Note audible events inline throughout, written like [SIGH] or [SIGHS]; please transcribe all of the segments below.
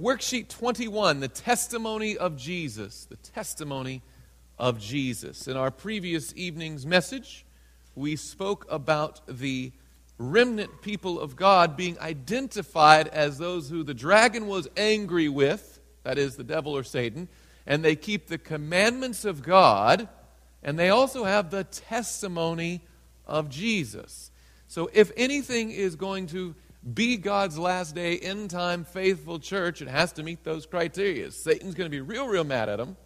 worksheet 21, the testimony of Jesus. The testimony of Jesus. In our previous evening's message, we spoke about the remnant people of God being identified as those who the dragon was angry with, that is, the devil or Satan, and they keep the commandments of God, and they also have the testimony of Jesus. So, if anything is going to be God's last day, end time, faithful church, it has to meet those criteria. Satan's going to be real, real mad at them.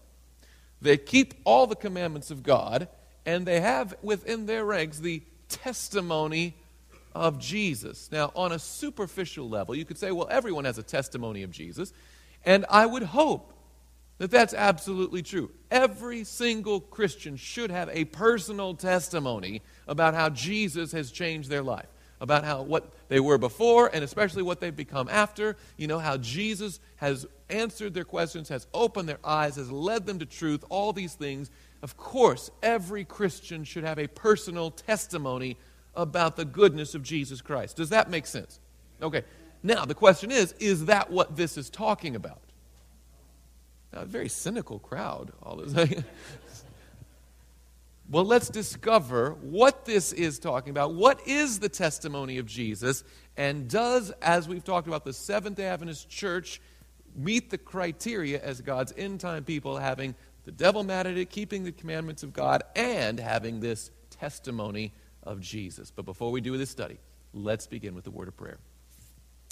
They keep all the commandments of God, and they have within their ranks the testimony of Jesus. Now, on a superficial level, you could say, well, everyone has a testimony of Jesus, and I would hope that that's absolutely true. Every single Christian should have a personal testimony about how Jesus has changed their life about how what they were before and especially what they've become after. You know, how Jesus has answered their questions, has opened their eyes, has led them to truth, all these things. Of course, every Christian should have a personal testimony about the goodness of Jesus Christ. Does that make sense? Okay. Now, the question is is that what this is talking about? Now, a very cynical crowd, all this. [LAUGHS] Well, let's discover what this is talking about. What is the testimony of Jesus? And does, as we've talked about, the Seventh day Adventist Church meet the criteria as God's end time people, having the devil mad at it, keeping the commandments of God, and having this testimony of Jesus? But before we do this study, let's begin with the word of prayer.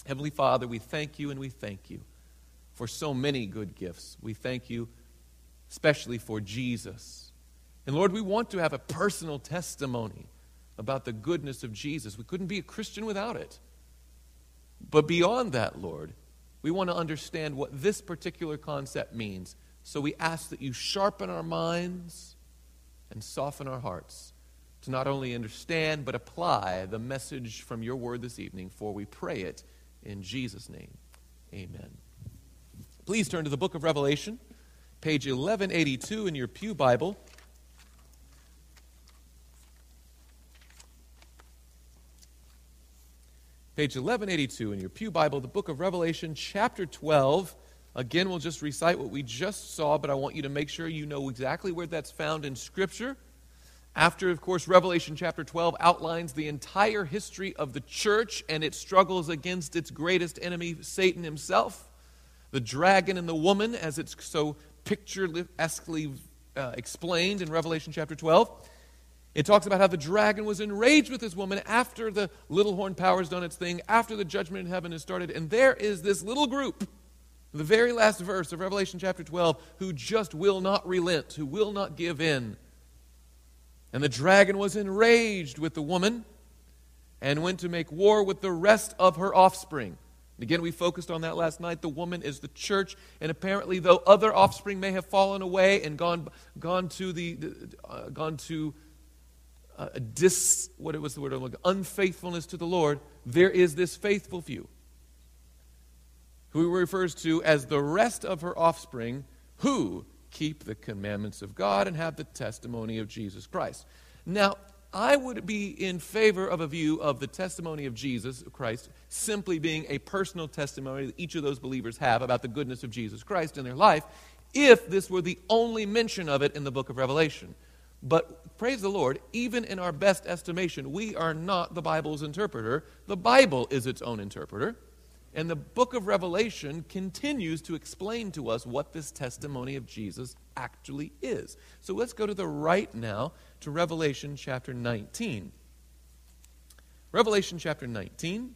Heavenly Father, we thank you and we thank you for so many good gifts. We thank you especially for Jesus and Lord, we want to have a personal testimony about the goodness of Jesus. We couldn't be a Christian without it. But beyond that, Lord, we want to understand what this particular concept means. So we ask that you sharpen our minds and soften our hearts to not only understand but apply the message from your word this evening, for we pray it in Jesus' name. Amen. Please turn to the book of Revelation, page 1182 in your Pew Bible. Page 1182 in your Pew Bible, the book of Revelation, chapter 12. Again, we'll just recite what we just saw, but I want you to make sure you know exactly where that's found in Scripture. After, of course, Revelation chapter 12 outlines the entire history of the church and its struggles against its greatest enemy, Satan himself, the dragon and the woman, as it's so picturesquely uh, explained in Revelation chapter 12. It talks about how the dragon was enraged with this woman after the little horn power has done its thing, after the judgment in heaven has started. And there is this little group, the very last verse of Revelation chapter 12, who just will not relent, who will not give in. And the dragon was enraged with the woman and went to make war with the rest of her offspring. again, we focused on that last night. The woman is the church, and apparently, though other offspring may have fallen away and gone, gone to the, uh, gone to a dis, what was the word I'm looking, unfaithfulness to the Lord, there is this faithful few who he refers to as the rest of her offspring who keep the commandments of God and have the testimony of Jesus Christ. Now, I would be in favor of a view of the testimony of Jesus Christ simply being a personal testimony that each of those believers have about the goodness of Jesus Christ in their life if this were the only mention of it in the book of Revelation. But praise the Lord, even in our best estimation, we are not the Bible's interpreter. The Bible is its own interpreter. And the book of Revelation continues to explain to us what this testimony of Jesus actually is. So let's go to the right now to Revelation chapter 19. Revelation chapter 19.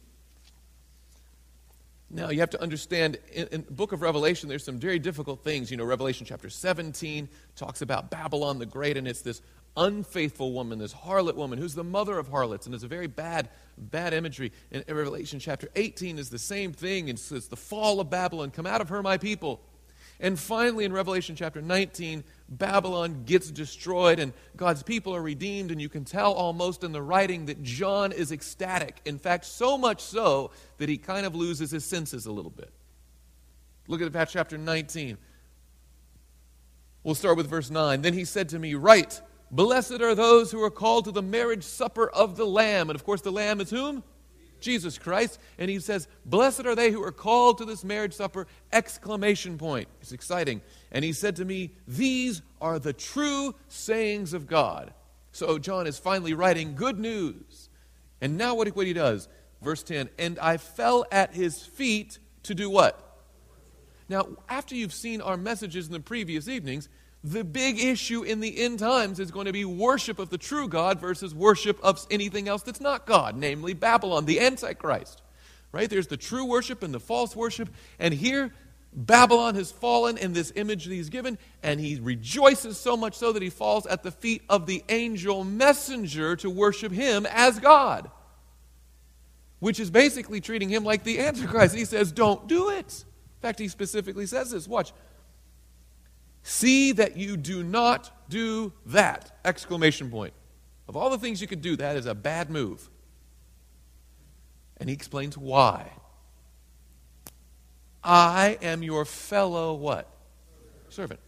Now, you have to understand, in, the book of Revelation, there's some very difficult things. You know, Revelation chapter 17 talks about Babylon the Great, and it's this unfaithful woman, this harlot woman, who's the mother of harlots, and it's a very bad, bad imagery. In Revelation chapter 18 is the same thing. It says, the fall of Babylon, come out of her, my people. And finally, in Revelation chapter 19, Babylon gets destroyed and God's people are redeemed. And you can tell almost in the writing that John is ecstatic. In fact, so much so that he kind of loses his senses a little bit. Look at chapter 19. We'll start with verse 9. Then he said to me, Write, blessed are those who are called to the marriage supper of the Lamb. And of course, the Lamb is whom? Jesus Christ. And he says, Blessed are they who are called to this marriage supper! Exclamation point. It's exciting. And he said to me, These are the true sayings of God. So John is finally writing good news. And now what, what he does, verse 10, and I fell at his feet to do what? Now, after you've seen our messages in the previous evenings, the big issue in the end times is going to be worship of the true God versus worship of anything else that's not God, namely Babylon, the Antichrist. Right? There's the true worship and the false worship. And here, Babylon has fallen in this image that he's given, and he rejoices so much so that he falls at the feet of the angel messenger to worship him as God, which is basically treating him like the Antichrist. He says, Don't do it. In fact, he specifically says this. Watch. See that you do not do that! Exclamation point. Of all the things you could do, that is a bad move. And he explains why. I am your fellow what? Servant.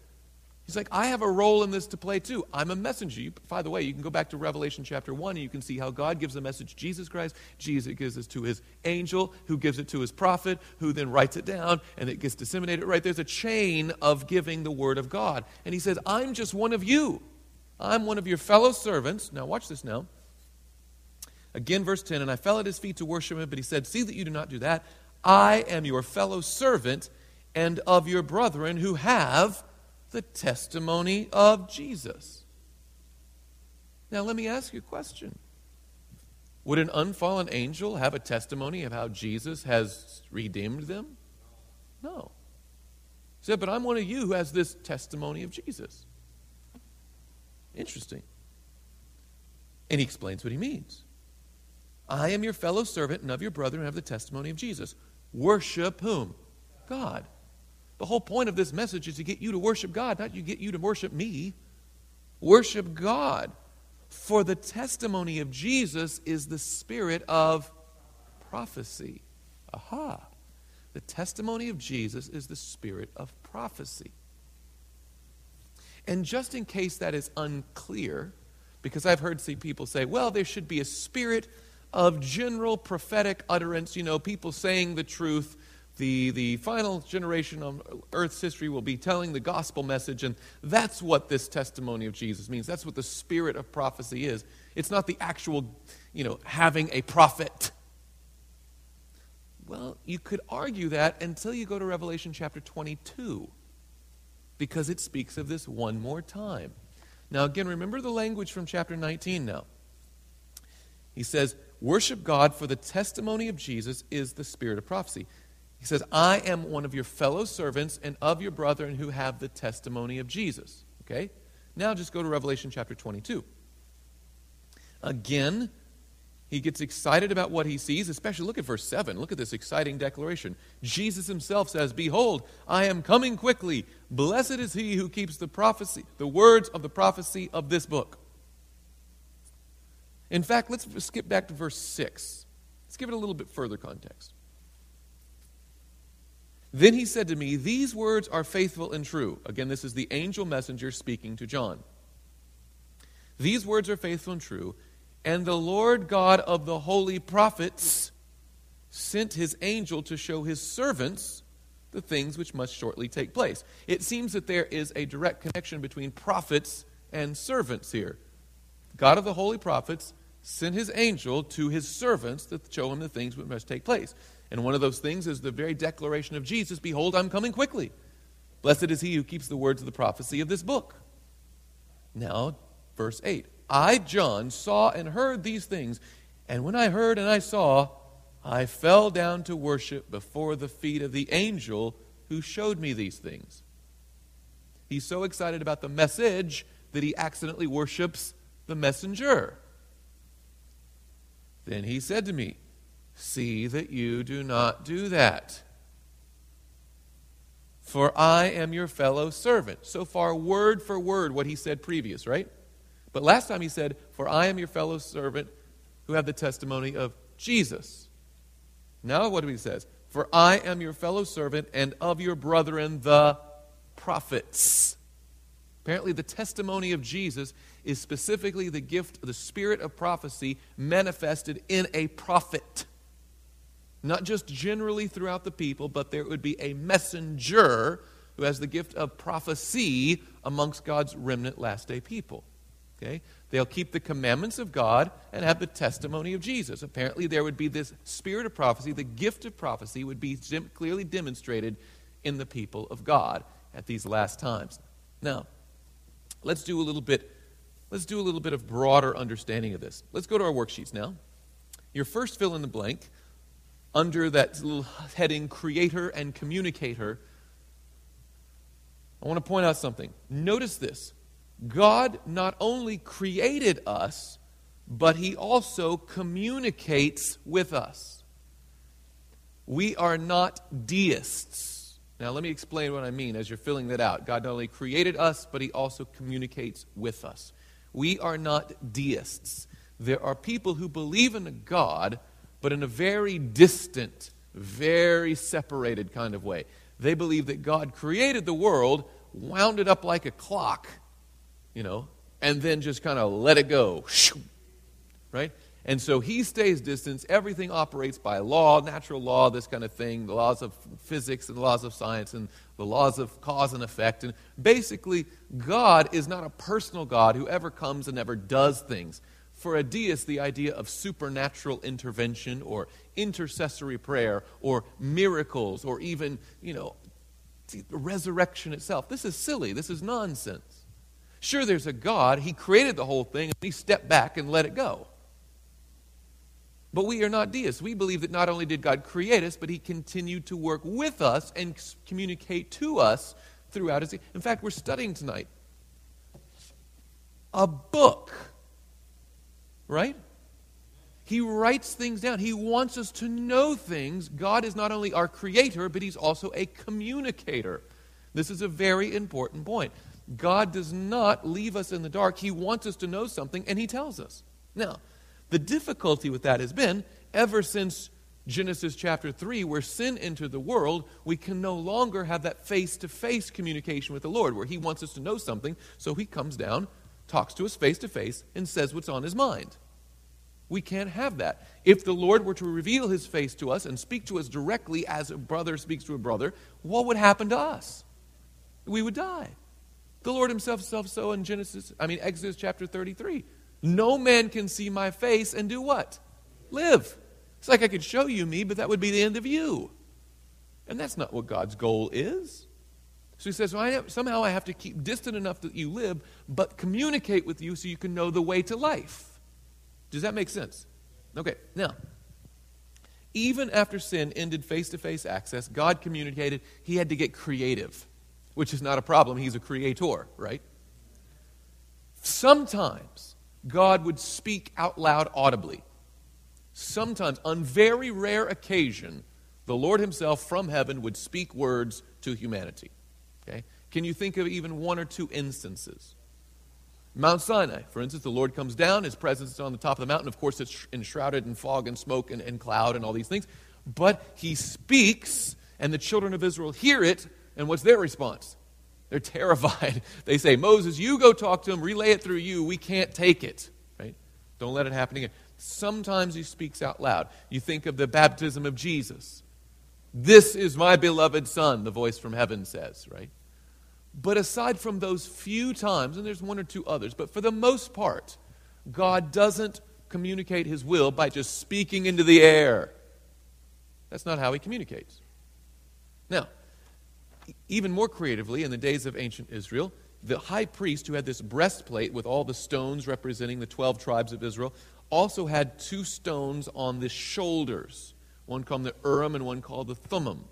He's like, I have a role in this to play too. I'm a messenger. You, by the way, you can go back to Revelation chapter 1 and you can see how God gives a message to Jesus Christ. Jesus gives it to his angel, who gives it to his prophet, who then writes it down and it gets disseminated. Right? There's a chain of giving the word of God. And he says, I'm just one of you. I'm one of your fellow servants. Now, watch this now. Again, verse 10 And I fell at his feet to worship him, but he said, See that you do not do that. I am your fellow servant and of your brethren who have the testimony of Jesus. Now, let me ask you a question. Would an unfallen angel have a testimony of how Jesus has redeemed them? No. He said, But I'm one of you who has this testimony of Jesus. Interesting. And he explains what he means. I am your fellow servant and of your brother and have the testimony of Jesus. Worship whom? God. The whole point of this message is to get you to worship God, not to get you to worship me. Worship God. For the testimony of Jesus is the spirit of prophecy. Aha. The testimony of Jesus is the spirit of prophecy. And just in case that is unclear, because I've heard see people say, well, there should be a spirit of general prophetic utterance, you know, people saying the truth the, the final generation of Earth's history will be telling the gospel message, and that's what this testimony of Jesus means. That's what the spirit of prophecy is. It's not the actual, you know, having a prophet. Well, you could argue that until you go to Revelation chapter 22, because it speaks of this one more time. Now, again, remember the language from chapter 19 now. He says, Worship God, for the testimony of Jesus is the spirit of prophecy. He says, I am one of your fellow servants and of your brethren who have the testimony of Jesus. Okay? Now just go to Revelation chapter 22. Again, he gets excited about what he sees, especially look at verse 7. Look at this exciting declaration. Jesus himself says, Behold, I am coming quickly. Blessed is he who keeps the prophecy, the words of the prophecy of this book. In fact, let's skip back to verse 6. Let's give it a little bit further context. Then he said to me, These words are faithful and true. Again, this is the angel messenger speaking to John. These words are faithful and true. And the Lord God of the holy prophets sent his angel to show his servants the things which must shortly take place. It seems that there is a direct connection between prophets and servants here. God of the holy prophets sent his angel to his servants to show him the things which must take place. And one of those things is the very declaration of Jesus Behold, I'm coming quickly. Blessed is he who keeps the words of the prophecy of this book. Now, verse 8 I, John, saw and heard these things, and when I heard and I saw, I fell down to worship before the feet of the angel who showed me these things. He's so excited about the message that he accidentally worships the messenger. Then he said to me, See that you do not do that. For I am your fellow servant. So far, word for word, what he said previous, right? But last time he said, For I am your fellow servant who have the testimony of Jesus. Now, what he says? For I am your fellow servant and of your brethren, the prophets. Apparently, the testimony of Jesus is specifically the gift, of the spirit of prophecy manifested in a prophet. Not just generally throughout the people, but there would be a messenger who has the gift of prophecy amongst God's remnant last day people. Okay? They'll keep the commandments of God and have the testimony of Jesus. Apparently, there would be this spirit of prophecy, the gift of prophecy would be clearly demonstrated in the people of God at these last times. Now, let's do a little bit let's do a little bit of broader understanding of this. Let's go to our worksheets now. Your first fill in the blank under that little heading creator and communicator. I want to point out something. Notice this. God not only created us, but he also communicates with us. We are not deists. Now, let me explain what I mean as you're filling that out. God not only created us, but he also communicates with us. We are not deists. There are people who believe in a God, but in a very distant, very separated kind of way. They believe that God created the world, wound it up like a clock, you know, and then just kind of let it go. Right? And so he stays distance. Everything operates by law, natural law, this kind of thing, the laws of physics and the laws of science and the laws of cause and effect. And basically, God is not a personal God who ever comes and ever does things. For a deist, the idea of supernatural intervention or intercessory prayer or miracles or even, you know, the resurrection itself, this is silly. This is nonsense. Sure, there's a God. He created the whole thing, and he stepped back and let it go. But we are not deists. We believe that not only did God create us, but he continued to work with us and communicate to us throughout his. In fact, we're studying tonight a book, right? He writes things down. He wants us to know things. God is not only our creator, but he's also a communicator. This is a very important point. God does not leave us in the dark. He wants us to know something, and He tells us. Now, the difficulty with that has been ever since Genesis chapter 3, where sin entered the world, we can no longer have that face to face communication with the Lord, where He wants us to know something, so He comes down, talks to us face to face, and says what's on His mind. We can't have that. If the Lord were to reveal His face to us and speak to us directly as a brother speaks to a brother, what would happen to us? We would die. The Lord himself said so in Genesis, I mean Exodus chapter 33. No man can see my face and do what? Live. It's like I could show you me, but that would be the end of you. And that's not what God's goal is. So he says, well, I have, somehow I have to keep distant enough that you live, but communicate with you so you can know the way to life. Does that make sense? Okay, now, even after sin ended face to face access, God communicated, he had to get creative which is not a problem. He's a creator, right? Sometimes God would speak out loud audibly. Sometimes, on very rare occasion, the Lord Himself from heaven would speak words to humanity. Okay? Can you think of even one or two instances? Mount Sinai, for instance, the Lord comes down, His presence is on the top of the mountain. Of course, it's enshrouded in fog and smoke and, and cloud and all these things. But He speaks, and the children of Israel hear it, and what's their response? They're [LAUGHS] terrified. They say, Moses, you go talk to him, relay it through you. We can't take it. Right? Don't let it happen again. Sometimes he speaks out loud. You think of the baptism of Jesus. This is my beloved Son, the voice from heaven says, right? But aside from those few times, and there's one or two others, but for the most part, God doesn't communicate his will by just speaking into the air. That's not how he communicates. Now, even more creatively, in the days of ancient Israel, the high priest, who had this breastplate with all the stones representing the 12 tribes of Israel, also had two stones on the shoulders, one called the Urim and one called the Thummim.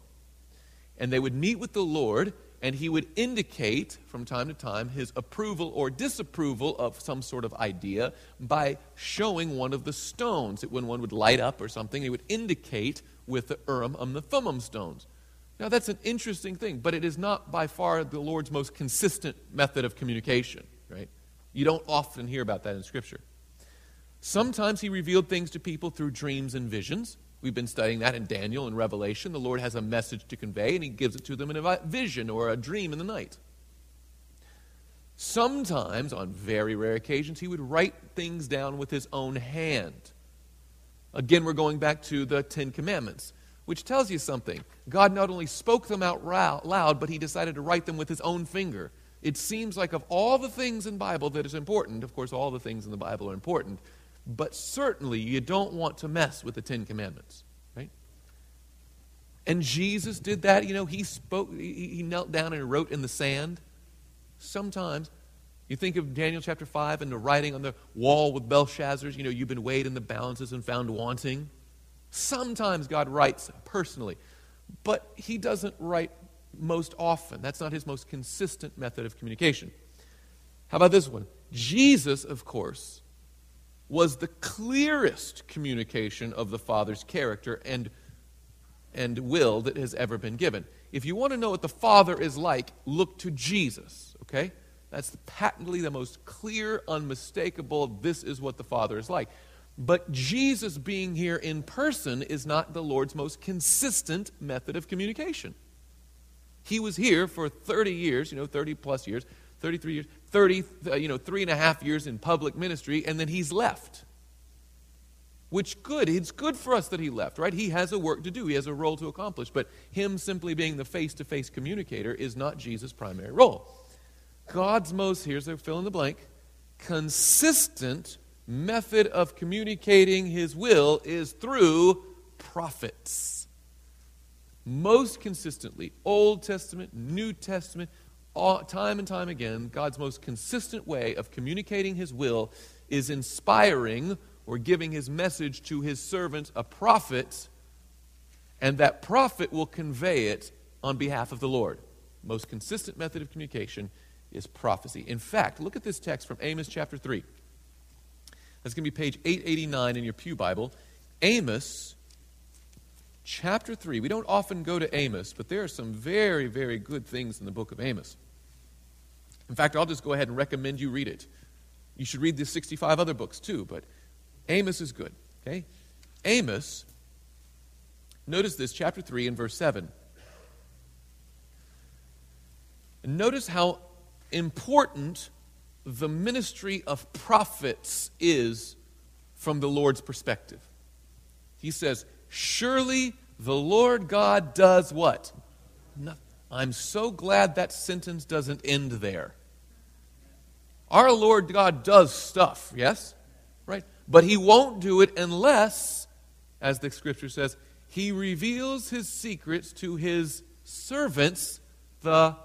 And they would meet with the Lord, and he would indicate from time to time his approval or disapproval of some sort of idea by showing one of the stones. That when one would light up or something, he would indicate with the Urim and the Thummim stones. Now, that's an interesting thing, but it is not by far the Lord's most consistent method of communication, right? You don't often hear about that in Scripture. Sometimes He revealed things to people through dreams and visions. We've been studying that in Daniel and Revelation. The Lord has a message to convey, and He gives it to them in a vision or a dream in the night. Sometimes, on very rare occasions, He would write things down with His own hand. Again, we're going back to the Ten Commandments which tells you something. God not only spoke them out loud, but he decided to write them with his own finger. It seems like of all the things in Bible that is important, of course all the things in the Bible are important, but certainly you don't want to mess with the 10 commandments, right? And Jesus did that, you know, he spoke he, he knelt down and wrote in the sand. Sometimes you think of Daniel chapter 5 and the writing on the wall with Belshazzar's, you know, you've been weighed in the balances and found wanting. Sometimes God writes personally, but he doesn't write most often. That's not his most consistent method of communication. How about this one? Jesus, of course, was the clearest communication of the Father's character and, and will that has ever been given. If you want to know what the Father is like, look to Jesus, okay? That's patently the most clear, unmistakable, this is what the Father is like. But Jesus being here in person is not the Lord's most consistent method of communication. He was here for 30 years, you know, 30 plus years, 33 years, 30, uh, you know, three and a half years in public ministry, and then he's left. Which good. It's good for us that he left, right? He has a work to do, he has a role to accomplish. But him simply being the face to face communicator is not Jesus' primary role. God's most, here's the fill in the blank, consistent method of communicating his will is through prophets. Most consistently, Old Testament, New Testament, all, time and time again, God's most consistent way of communicating his will is inspiring or giving his message to his servant, a prophet, and that prophet will convey it on behalf of the Lord. Most consistent method of communication is prophecy. In fact, look at this text from Amos chapter 3. That's going to be page 889 in your Pew Bible. Amos chapter 3. We don't often go to Amos, but there are some very, very good things in the book of Amos. In fact, I'll just go ahead and recommend you read it. You should read the 65 other books too, but Amos is good. Okay? Amos, notice this, chapter 3 and verse 7. Notice how important the ministry of prophets is from the Lord's perspective. He says, Surely the Lord God does what? I'm so glad that sentence doesn't end there. Our Lord God does stuff, yes? Right? But He won't do it unless, as the scripture says, He reveals His secrets to His servants, the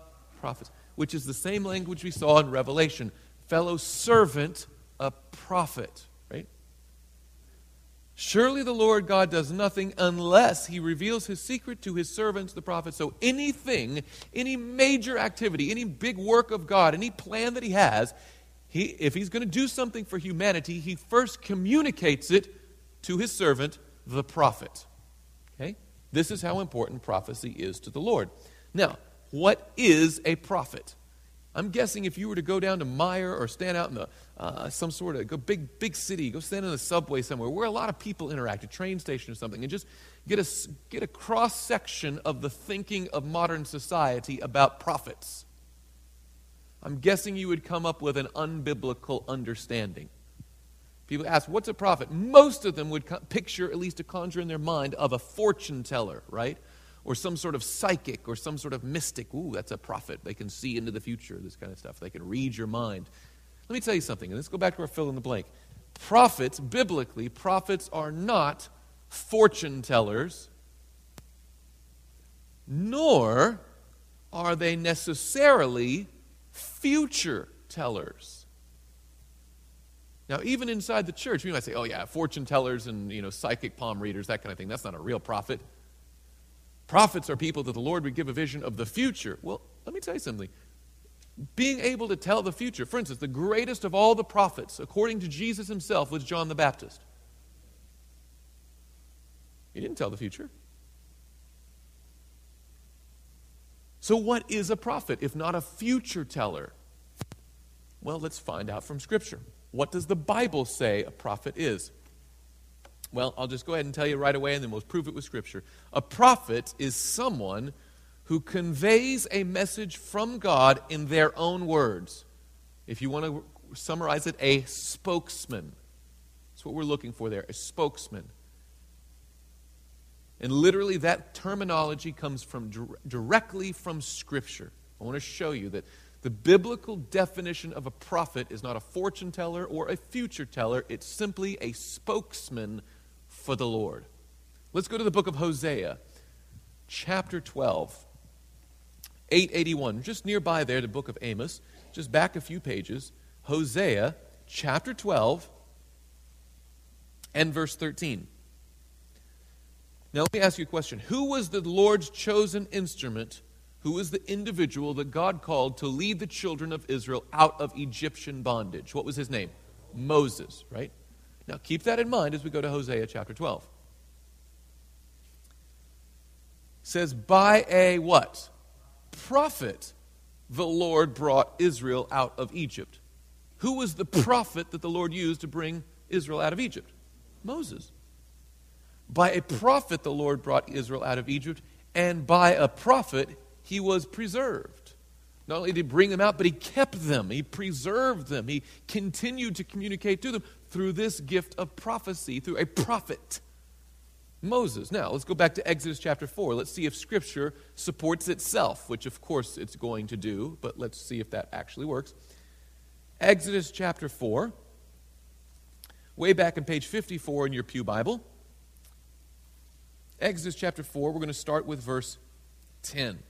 prophets which is the same language we saw in Revelation fellow servant, a prophet? Surely the Lord God does nothing unless he reveals his secret to his servants, the prophets. So anything, any major activity, any big work of God, any plan that he has, he, if he's going to do something for humanity, he first communicates it to his servant, the prophet. Okay? This is how important prophecy is to the Lord. Now, what is a prophet? I'm guessing if you were to go down to Meijer or stand out in the, uh, some sort of go big, big city, go stand in the subway somewhere where a lot of people interact, a train station or something, and just get a, get a cross section of the thinking of modern society about prophets. I'm guessing you would come up with an unbiblical understanding. People ask, what's a prophet? Most of them would co- picture, at least to conjure in their mind, of a fortune teller, right? Or some sort of psychic or some sort of mystic. Ooh, that's a prophet. They can see into the future, this kind of stuff. They can read your mind. Let me tell you something, and let's go back to our fill in the blank. Prophets, biblically, prophets are not fortune tellers, nor are they necessarily future tellers. Now, even inside the church, we might say, oh, yeah, fortune tellers and, you know, psychic palm readers, that kind of thing. That's not a real prophet. Prophets are people that the Lord would give a vision of the future. Well, let me tell you something. Being able to tell the future, for instance, the greatest of all the prophets, according to Jesus himself, was John the Baptist. He didn't tell the future. So, what is a prophet if not a future teller? Well, let's find out from Scripture. What does the Bible say a prophet is? Well, I'll just go ahead and tell you right away, and then we'll prove it with Scripture. A prophet is someone who conveys a message from God in their own words. If you want to summarize it, a spokesman. That's what we're looking for there, a spokesman. And literally, that terminology comes from directly from Scripture. I want to show you that the biblical definition of a prophet is not a fortune teller or a future teller, it's simply a spokesman for the Lord. Let's go to the book of Hosea, chapter 12, 881. Just nearby there, the book of Amos, just back a few pages. Hosea, chapter 12, and verse 13. Now, let me ask you a question. Who was the Lord's chosen instrument? Who was the individual that God called to lead the children of Israel out of Egyptian bondage? What was his name? Moses, right? Now, keep that in mind as we go to Hosea chapter 12. It says, by a what? Prophet, the Lord brought Israel out of Egypt. Who was the prophet that the Lord used to bring Israel out of Egypt? Moses. By a prophet, the Lord brought Israel out of Egypt, and by a prophet, he was preserved. Not only did he bring them out, but he kept them, he preserved them, he continued to communicate to them through this gift of prophecy, through a prophet. Moses. Now, let's go back to Exodus chapter 4. Let's see if Scripture supports itself, which of course it's going to do, but let's see if that actually works. Exodus chapter 4, way back on page 54 in your Pew Bible. Exodus chapter 4, we're going to start with verse 10.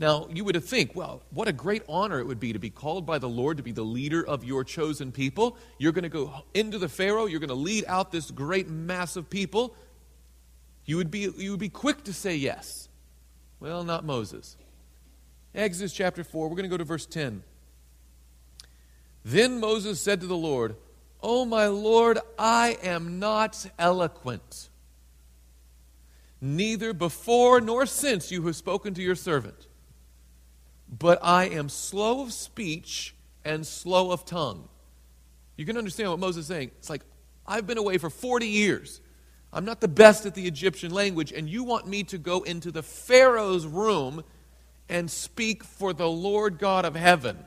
Now, you would think, well, what a great honor it would be to be called by the Lord to be the leader of your chosen people. You're going to go into the Pharaoh, you're going to lead out this great mass of people. You would be, you would be quick to say yes. Well, not Moses. Exodus chapter 4, we're going to go to verse 10. Then Moses said to the Lord, Oh, my Lord, I am not eloquent Neither before nor since you have spoken to your servant. But I am slow of speech and slow of tongue. You can understand what Moses is saying. It's like, I've been away for 40 years. I'm not the best at the Egyptian language, and you want me to go into the Pharaoh's room and speak for the Lord God of heaven.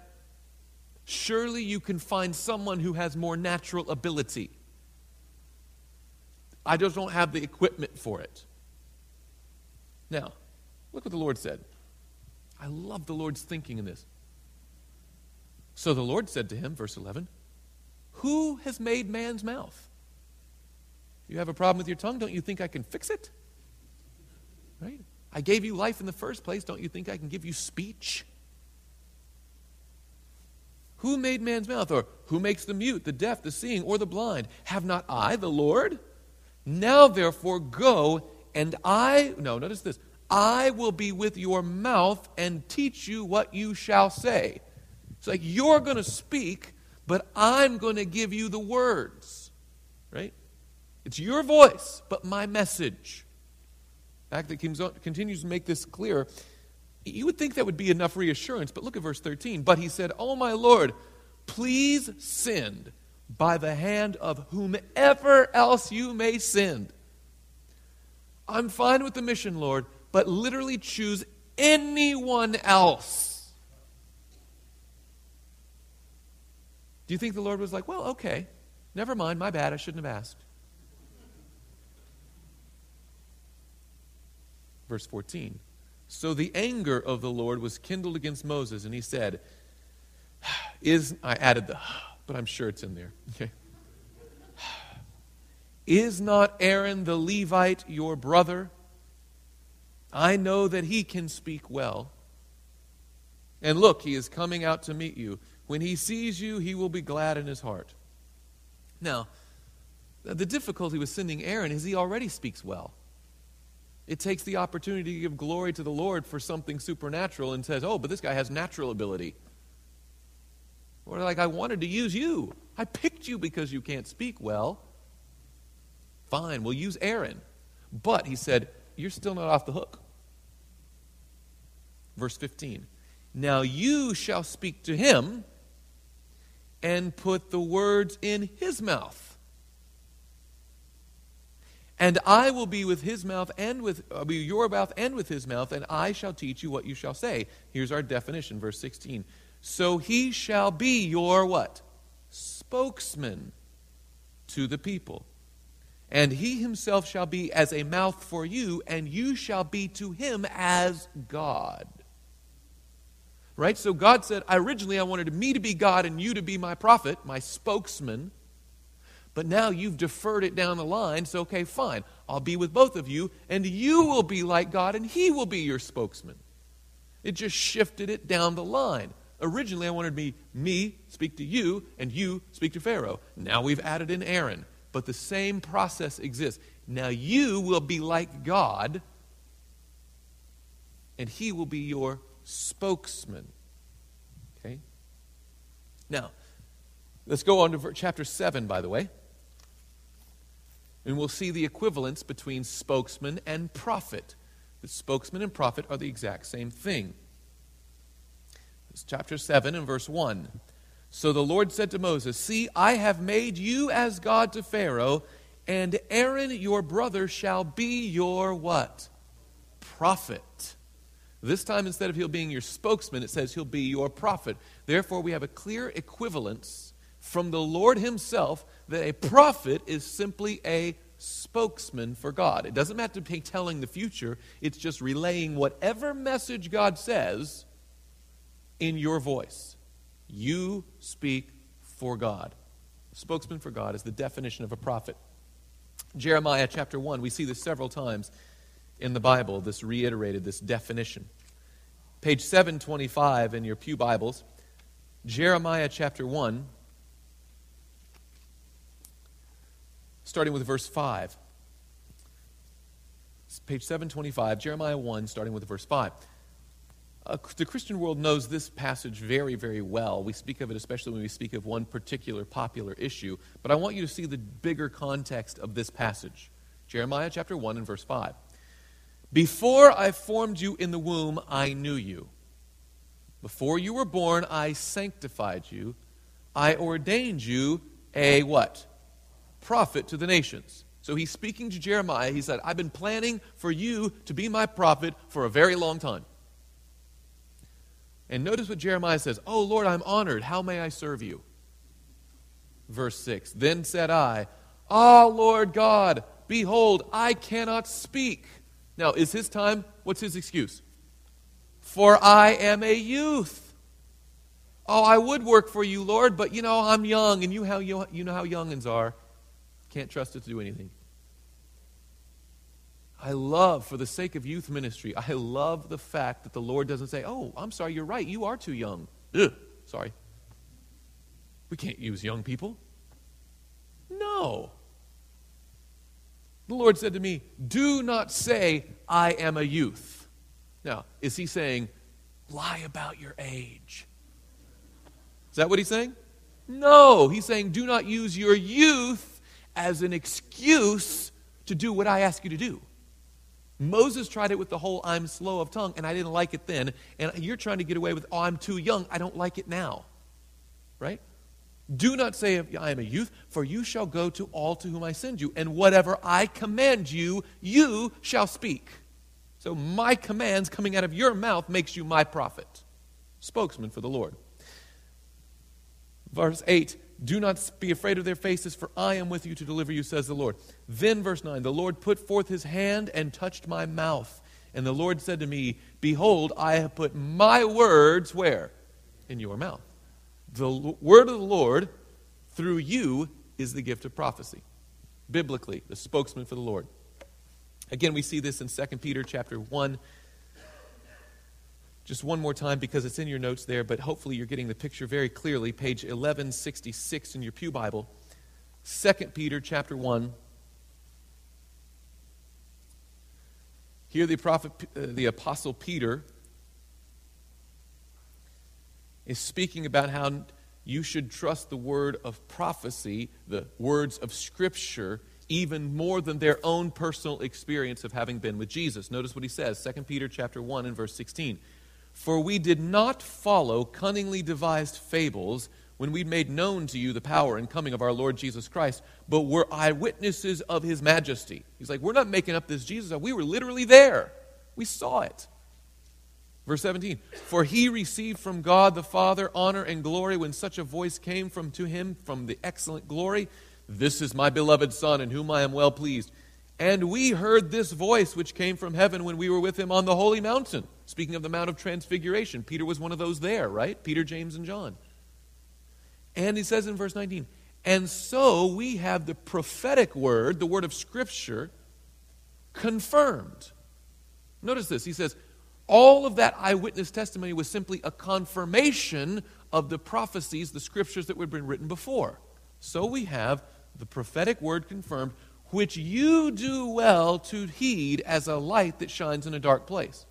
Surely you can find someone who has more natural ability. I just don't have the equipment for it. Now, look what the Lord said. I love the Lord's thinking in this. So the Lord said to him, verse 11, Who has made man's mouth? You have a problem with your tongue? Don't you think I can fix it? Right? I gave you life in the first place. Don't you think I can give you speech? Who made man's mouth? Or who makes the mute, the deaf, the seeing, or the blind? Have not I, the Lord? Now, therefore, go and I, no, notice this, I will be with your mouth and teach you what you shall say. It's like you're going to speak, but I'm going to give you the words. Right? It's your voice, but my message. The fact that continues to make this clear. You would think that would be enough reassurance, but look at verse 13. But he said, Oh, my Lord, please send by the hand of whomever else you may send. I'm fine with the mission, Lord, but literally choose anyone else. Do you think the Lord was like, well, okay, never mind, my bad, I shouldn't have asked? Verse 14. So the anger of the Lord was kindled against Moses, and he said, [SIGHS] Is, I added the, [SIGHS] but I'm sure it's in there. [LAUGHS] Okay. [SIGHS] Is not Aaron the Levite your brother? I know that he can speak well. And look, he is coming out to meet you. When he sees you, he will be glad in his heart. Now, the difficulty with sending Aaron is he already speaks well. It takes the opportunity to give glory to the Lord for something supernatural and says, oh, but this guy has natural ability. Or like, I wanted to use you. I picked you because you can't speak well. Fine, we'll use Aaron. But, he said, you're still not off the hook. Verse 15. Now you shall speak to him and put the words in his mouth. And I will be with his mouth and with I'll be your mouth and with his mouth, and I shall teach you what you shall say. Here's our definition, verse 16. So he shall be your what? Spokesman to the people And he himself shall be as a mouth for you, and you shall be to him as God. Right? So God said, I originally I wanted me to be God and you to be my prophet, my spokesman. But now you've deferred it down the line, so okay, fine. I'll be with both of you, and you will be like God, and he will be your spokesman. It just shifted it down the line. Originally, I wanted me, me speak to you, and you speak to Pharaoh. Now we've added in Aaron. But the same process exists. Now you will be like God, and he will be your spokesman. Okay? Now, let's go on to chapter 7, by the way. And we'll see the equivalence between spokesman and prophet. The spokesman and prophet are the exact same thing. It's chapter 7 and verse 1. So the Lord said to Moses, See, I have made you as God to Pharaoh, and Aaron your brother shall be your what? Prophet. This time, instead of he'll being your spokesman, it says he'll be your prophet. Therefore, we have a clear equivalence from the Lord himself that a prophet is simply a spokesman for God. It doesn't have to be telling the future, it's just relaying whatever message God says in your voice. You speak for God. Spokesman for God is the definition of a prophet. Jeremiah chapter 1, we see this several times in the Bible, this reiterated, this definition. Page 725 in your Pew Bibles, Jeremiah chapter 1, starting with verse 5. page 725, Jeremiah 1, starting with verse 5. Uh, the Christian world knows this passage very, very well. We speak of it especially when we speak of one particular popular issue. But I want you to see the bigger context of this passage. Jeremiah chapter 1 and verse 5. Before I formed you in the womb, I knew you. Before you were born, I sanctified you. I ordained you a what? Prophet to the nations. So he's speaking to Jeremiah. He said, I've been planning for you to be my prophet for a very long time. And notice what Jeremiah says Oh, Lord, I'm honored. How may I serve you? Verse 6 Then said I, Ah, oh, Lord God, behold, I cannot speak now, is his time, what's his excuse? For I am a youth. Oh, I would work for you, Lord, but you know, I'm young, and you, how, you, you know how youngins are. Can't trust it to do anything. I love, for the sake of youth ministry, I love the fact that the Lord doesn't say, Oh, I'm sorry, you're right, you are too young. Ugh, sorry. We can't use young people. No. The Lord said to me, Do not say, I am a youth. Now, is he saying, lie about your age? Is that what he's saying? No, he's saying, do not use your youth as an excuse to do what I ask you to do. Moses tried it with the whole I'm slow of tongue, and I didn't like it then. And you're trying to get away with, oh, I'm too young. I don't like it now. Right? Do not say, I am a youth, for you shall go to all to whom I send you, and whatever I command you, you shall speak. So my commands coming out of your mouth makes you my prophet, spokesman for the Lord. Verse 8 Do not be afraid of their faces, for I am with you to deliver you, says the Lord. Then, verse 9 The Lord put forth his hand and touched my mouth. And the Lord said to me, Behold, I have put my words where? In your mouth. The word of the Lord through you is the gift of prophecy. Biblically, the spokesman for the Lord. Again, we see this in 2 Peter chapter 1. Just one more time because it's in your notes there, but hopefully you're getting the picture very clearly. Page 1166 in your Pew Bible. 2 Peter chapter 1. Here the prophet uh, the apostle Peter is speaking about how you should trust the word of prophecy, the words of Scripture, even more than their own personal experience of having been with Jesus. Notice what he says, 2 Peter chapter 1 and verse 16. For we did not follow cunningly devised fables when we made known to you the power and coming of our Lord Jesus Christ, but were eyewitnesses of his majesty. He's like, we're not making up this Jesus. We were literally there. We saw it. Verse 17, for he received from God the Father honor and glory when such a voice came from to him from the excellent glory. This is my beloved Son, in whom I am well pleased. And we heard this voice which came from heaven when we were with him on the holy mountain. Speaking of the Mount of Transfiguration, Peter was one of those there, right? Peter, James, and John. And he says in verse 19, and so we have the prophetic word, the word of Scripture, confirmed. Notice this. He says, all of that eyewitness testimony was simply a confirmation of the prophecies, the scriptures that had been written before. So we have the prophetic word confirmed, which you do well to heed as a light that shines in a dark place.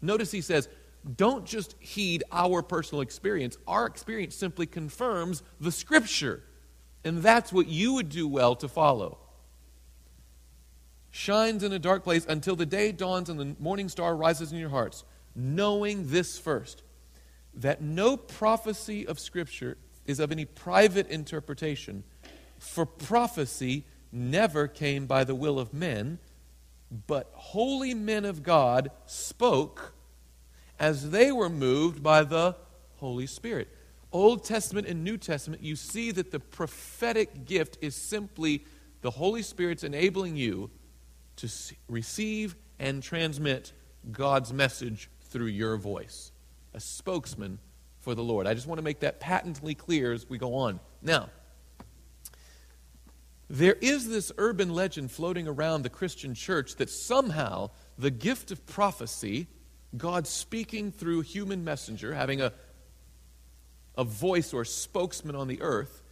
Notice he says, don't just heed our personal experience. Our experience simply confirms the scripture. And that's what you would do well to follow. Shines in a dark place until the day dawns and the morning star rises in your hearts, knowing this first that no prophecy of Scripture is of any private interpretation, for prophecy never came by the will of men, but holy men of God spoke as they were moved by the Holy Spirit. Old Testament and New Testament, you see that the prophetic gift is simply the Holy Spirit's enabling you to receive and transmit God's message through your voice. A spokesman for the Lord. I just want to make that patently clear as we go on. Now, there is this urban legend floating around the Christian church that somehow the gift of prophecy, God speaking through human messenger, having a a voice or spokesman on the earth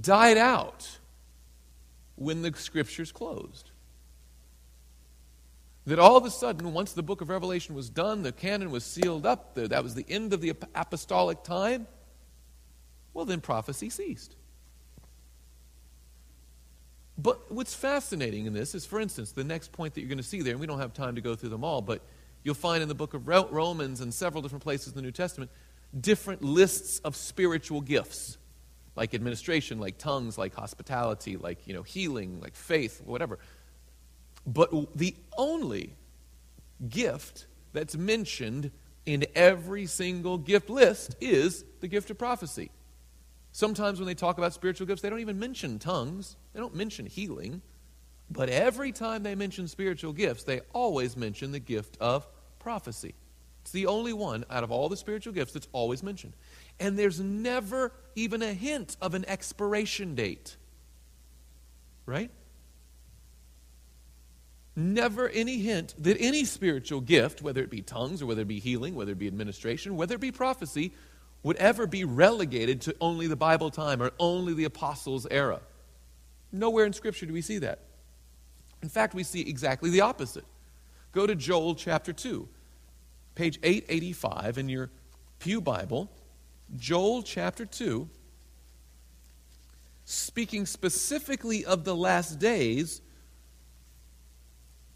died out when the scriptures closed. That all of a sudden, once the book of Revelation was done, the canon was sealed up, that was the end of the apostolic time, well, then prophecy ceased. But what's fascinating in this is, for instance, the next point that you're going to see there, and we don't have time to go through them all, but you'll find in the book of Romans and several different places in the New Testament different lists of spiritual gifts, like administration, like tongues, like hospitality, like you know, healing, like faith, whatever. But the only gift that's mentioned in every single gift list is the gift of prophecy. Sometimes when they talk about spiritual gifts, they don't even mention tongues, they don't mention healing. But every time they mention spiritual gifts, they always mention the gift of prophecy. It's the only one out of all the spiritual gifts that's always mentioned. And there's never even a hint of an expiration date. Right? Never any hint that any spiritual gift, whether it be tongues or whether it be healing, whether it be administration, whether it be prophecy, would ever be relegated to only the Bible time or only the apostles' era. Nowhere in Scripture do we see that. In fact, we see exactly the opposite. Go to Joel chapter 2 page 885 in your Pew Bible, Joel chapter 2, speaking specifically of the last days,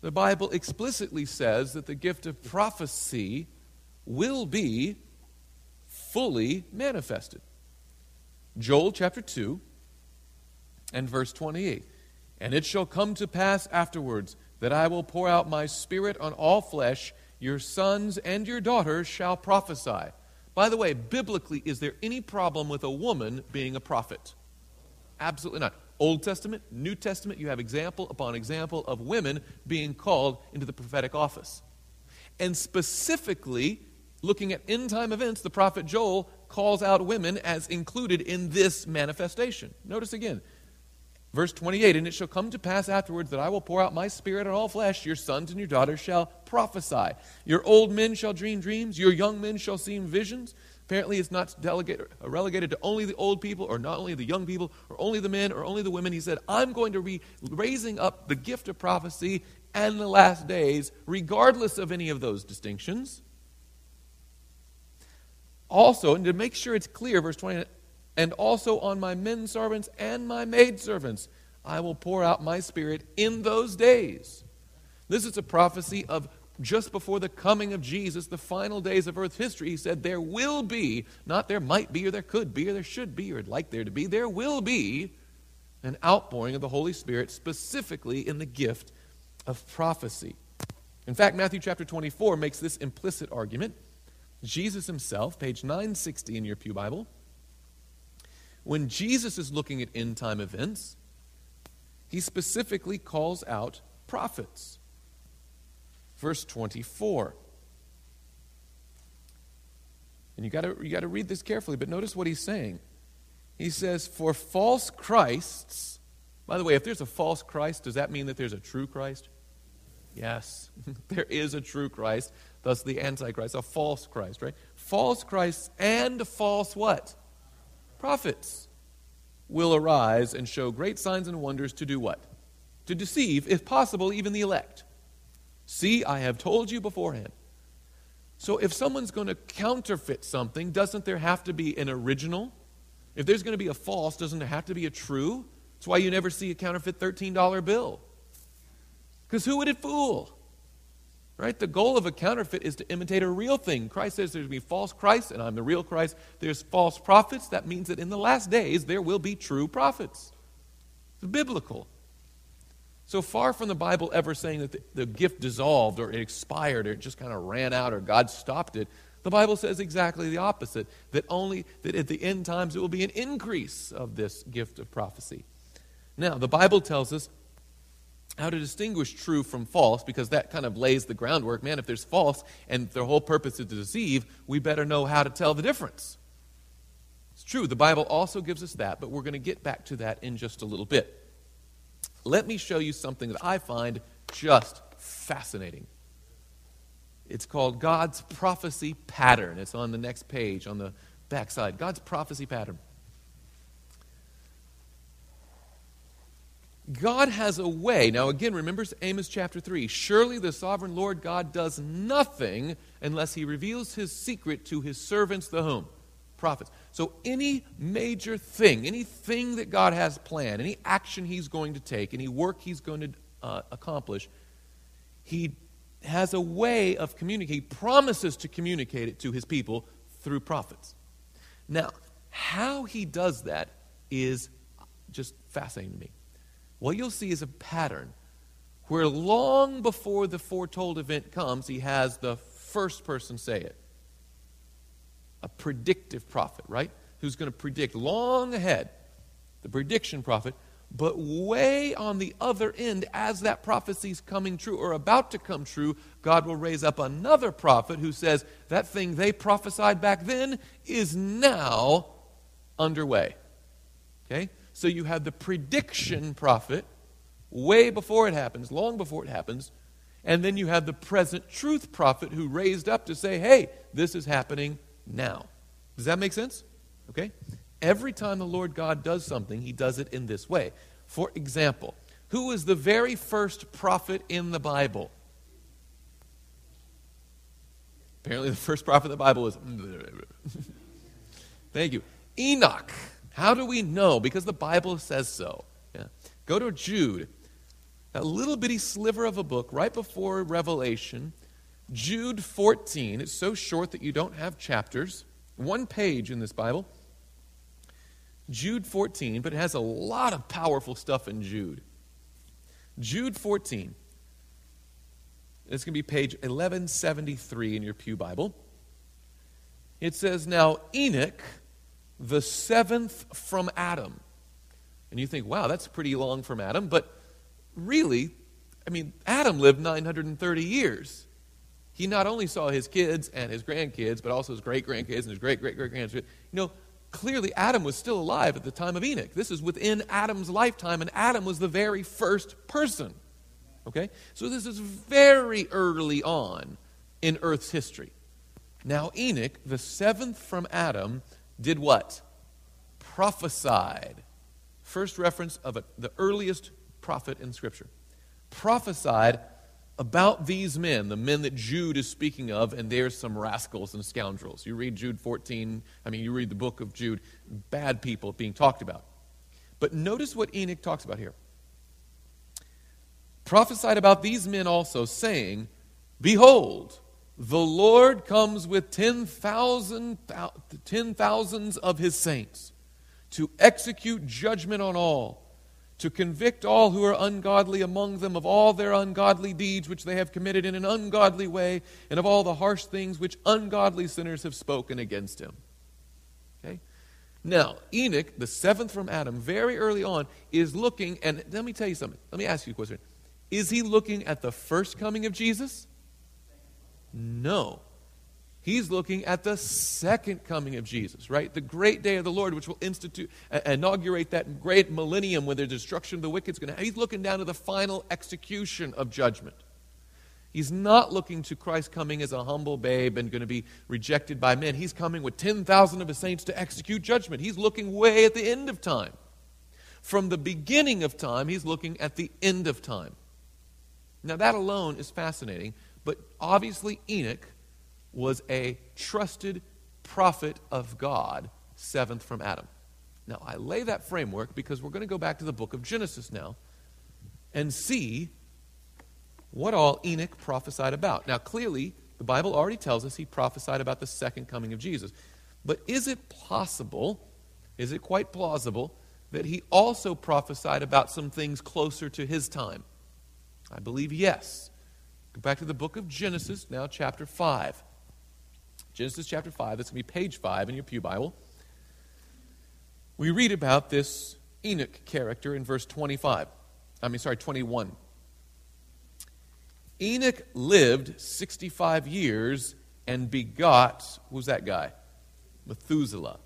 the Bible explicitly says that the gift of prophecy will be fully manifested. Joel chapter 2 and verse 28. And it shall come to pass afterwards that I will pour out my spirit on all flesh your sons and your daughters shall prophesy. By the way, biblically, is there any problem with a woman being a prophet? Absolutely not. Old Testament, New Testament, you have example upon example of women being called into the prophetic office. And specifically, looking at end time events, the prophet Joel calls out women as included in this manifestation. Notice again, Verse 28 And it shall come to pass afterwards that I will pour out my spirit on all flesh. Your sons and your daughters shall prophesy. Your old men shall dream dreams. Your young men shall see visions. Apparently, it's not uh, relegated to only the old people, or not only the young people, or only the men, or only the women. He said, I'm going to be raising up the gift of prophecy and the last days, regardless of any of those distinctions. Also, and to make sure it's clear, verse 20, and also on my men servants and my maid servants I will pour out my spirit in those days. This is a prophecy of just before the coming of Jesus, the final days of earth history. He said, There will be, not there might be, or there could be, or there should be, or like there to be, there will be an outpouring of the Holy Spirit, specifically in the gift of prophecy. In fact, Matthew chapter 24 makes this implicit argument. Jesus himself, page 960 in your Pew Bible, when Jesus is looking at end time events, he specifically calls out prophets. Verse 24. And you got you got to read this carefully, but notice what he's saying. He says, For false Christs, by the way, if there's a false Christ, does that mean that there's a true Christ? Yes, [LAUGHS] there is a true Christ, thus the Antichrist, a false Christ, right? False Christs and false what? Prophets will arise and show great signs and wonders to do what? To deceive, if possible, even the elect. See, I have told you beforehand. So if someone's going to counterfeit something, doesn't there have to be an original? If there's going to be a false, doesn't there have to be a true? That's why you never see a counterfeit $13 bill. Because who would it fool? Right? The goal of a counterfeit is to imitate a real thing. Christ says there's going to be false Christ, and I'm the real Christ. There's false prophets. That means that in the last days, there will be true prophets. It's biblical. So far from the Bible ever saying that the, the gift dissolved or it expired or it just kind of ran out or God stopped it, the Bible says exactly the opposite that only that at the end times it will be an increase of this gift of prophecy. Now, the Bible tells us how to distinguish true from false because that kind of lays the groundwork. Man, if there's false and their whole purpose is to deceive, we better know how to tell the difference. It's true, the Bible also gives us that, but we're going to get back to that in just a little bit. Let me show you something that I find just fascinating. It's called God's prophecy pattern. It's on the next page, on the backside. God's prophecy pattern. God has a way. Now, again, remember Amos chapter 3. Surely the sovereign Lord God does nothing unless he reveals his secret to his servants, the whom? Prophets. So, any major thing, anything that God has planned, any action he's going to take, any work he's going to uh, accomplish, he has a way of communicating. He promises to communicate it to his people through prophets. Now, how he does that is just fascinating to me. What you'll see is a pattern where long before the foretold event comes, he has the first person say it. A predictive prophet, right? Who's going to predict long ahead. The prediction prophet. But way on the other end, as that prophecy is coming true or about to come true, God will raise up another prophet who says that thing they prophesied back then is now underway. Okay? So you have the prediction prophet way before it happens, long before it happens. And then you have the present truth prophet who raised up to say, hey, this is happening now. Does that make sense? Okay? Every time the Lord God does something, he does it in this way. For example, who was the very first prophet in the Bible? Apparently, the first prophet in the Bible was. [LAUGHS] Thank you. Enoch. How do we know? Because the Bible says so. Yeah. Go to Jude, a little bitty sliver of a book right before Revelation. Jude 14. It's so short that you don't have chapters. One page in this Bible. Jude 14, but it has a lot of powerful stuff in Jude. Jude 14. It's going to be page 1173 in your Pew Bible. It says, Now Enoch the seventh from Adam. And you think, wow, that's pretty long from Adam. But really, I mean, Adam lived 930 years. He not only saw his kids and his grandkids, but also his great grandkids and his great great great grandkids. You know, clearly Adam was still alive at the time of Enoch. This is within Adam's lifetime, and Adam was the very first person. Okay? So this is very early on in Earth's history. Now, Enoch, the seventh from Adam, did what? Prophesied. First reference of a, the earliest prophet in Scripture. Prophesied about these men, the men that Jude is speaking of, and there's some rascals and scoundrels. You read Jude 14, I mean, you read the book of Jude, bad people being talked about. But notice what Enoch talks about here. Prophesied about these men also, saying, Behold, the Lord comes with ten thousand, ten thousands of his saints to execute judgment on all, to convict all who are ungodly among them of all their ungodly deeds which they have committed in an ungodly way, and of all the harsh things which ungodly sinners have spoken against him. Okay? Now, Enoch, the seventh from Adam, very early on, is looking, and let me tell you something. Let me ask you a question. Is he looking at the first coming of Jesus? No. He's looking at the second coming of Jesus, right? The great day of the Lord, which will institute, uh, inaugurate that great millennium when the destruction of the wicked is going to happen. He's looking down to the final execution of judgment. He's not looking to Christ coming as a humble babe and going to be rejected by men. He's coming with 10,000 of his saints to execute judgment. He's looking way at the end of time. From the beginning of time, he's looking at the end of time. Now, that alone is fascinating, but obviously, Enoch was a trusted prophet of God, seventh from Adam. Now, I lay that framework because we're going to go back to the book of Genesis now and see what all Enoch prophesied about. Now, clearly, the Bible already tells us he prophesied about the second coming of Jesus. But is it possible, is it quite plausible, that he also prophesied about some things closer to his time? I believe yes. Go back to the book of Genesis, now chapter 5. Genesis chapter 5, that's going to be page 5 in your Pew Bible. We read about this Enoch character in verse 25. I mean, sorry, 21. Enoch lived 65 years and begot, who's that guy? Methuselah.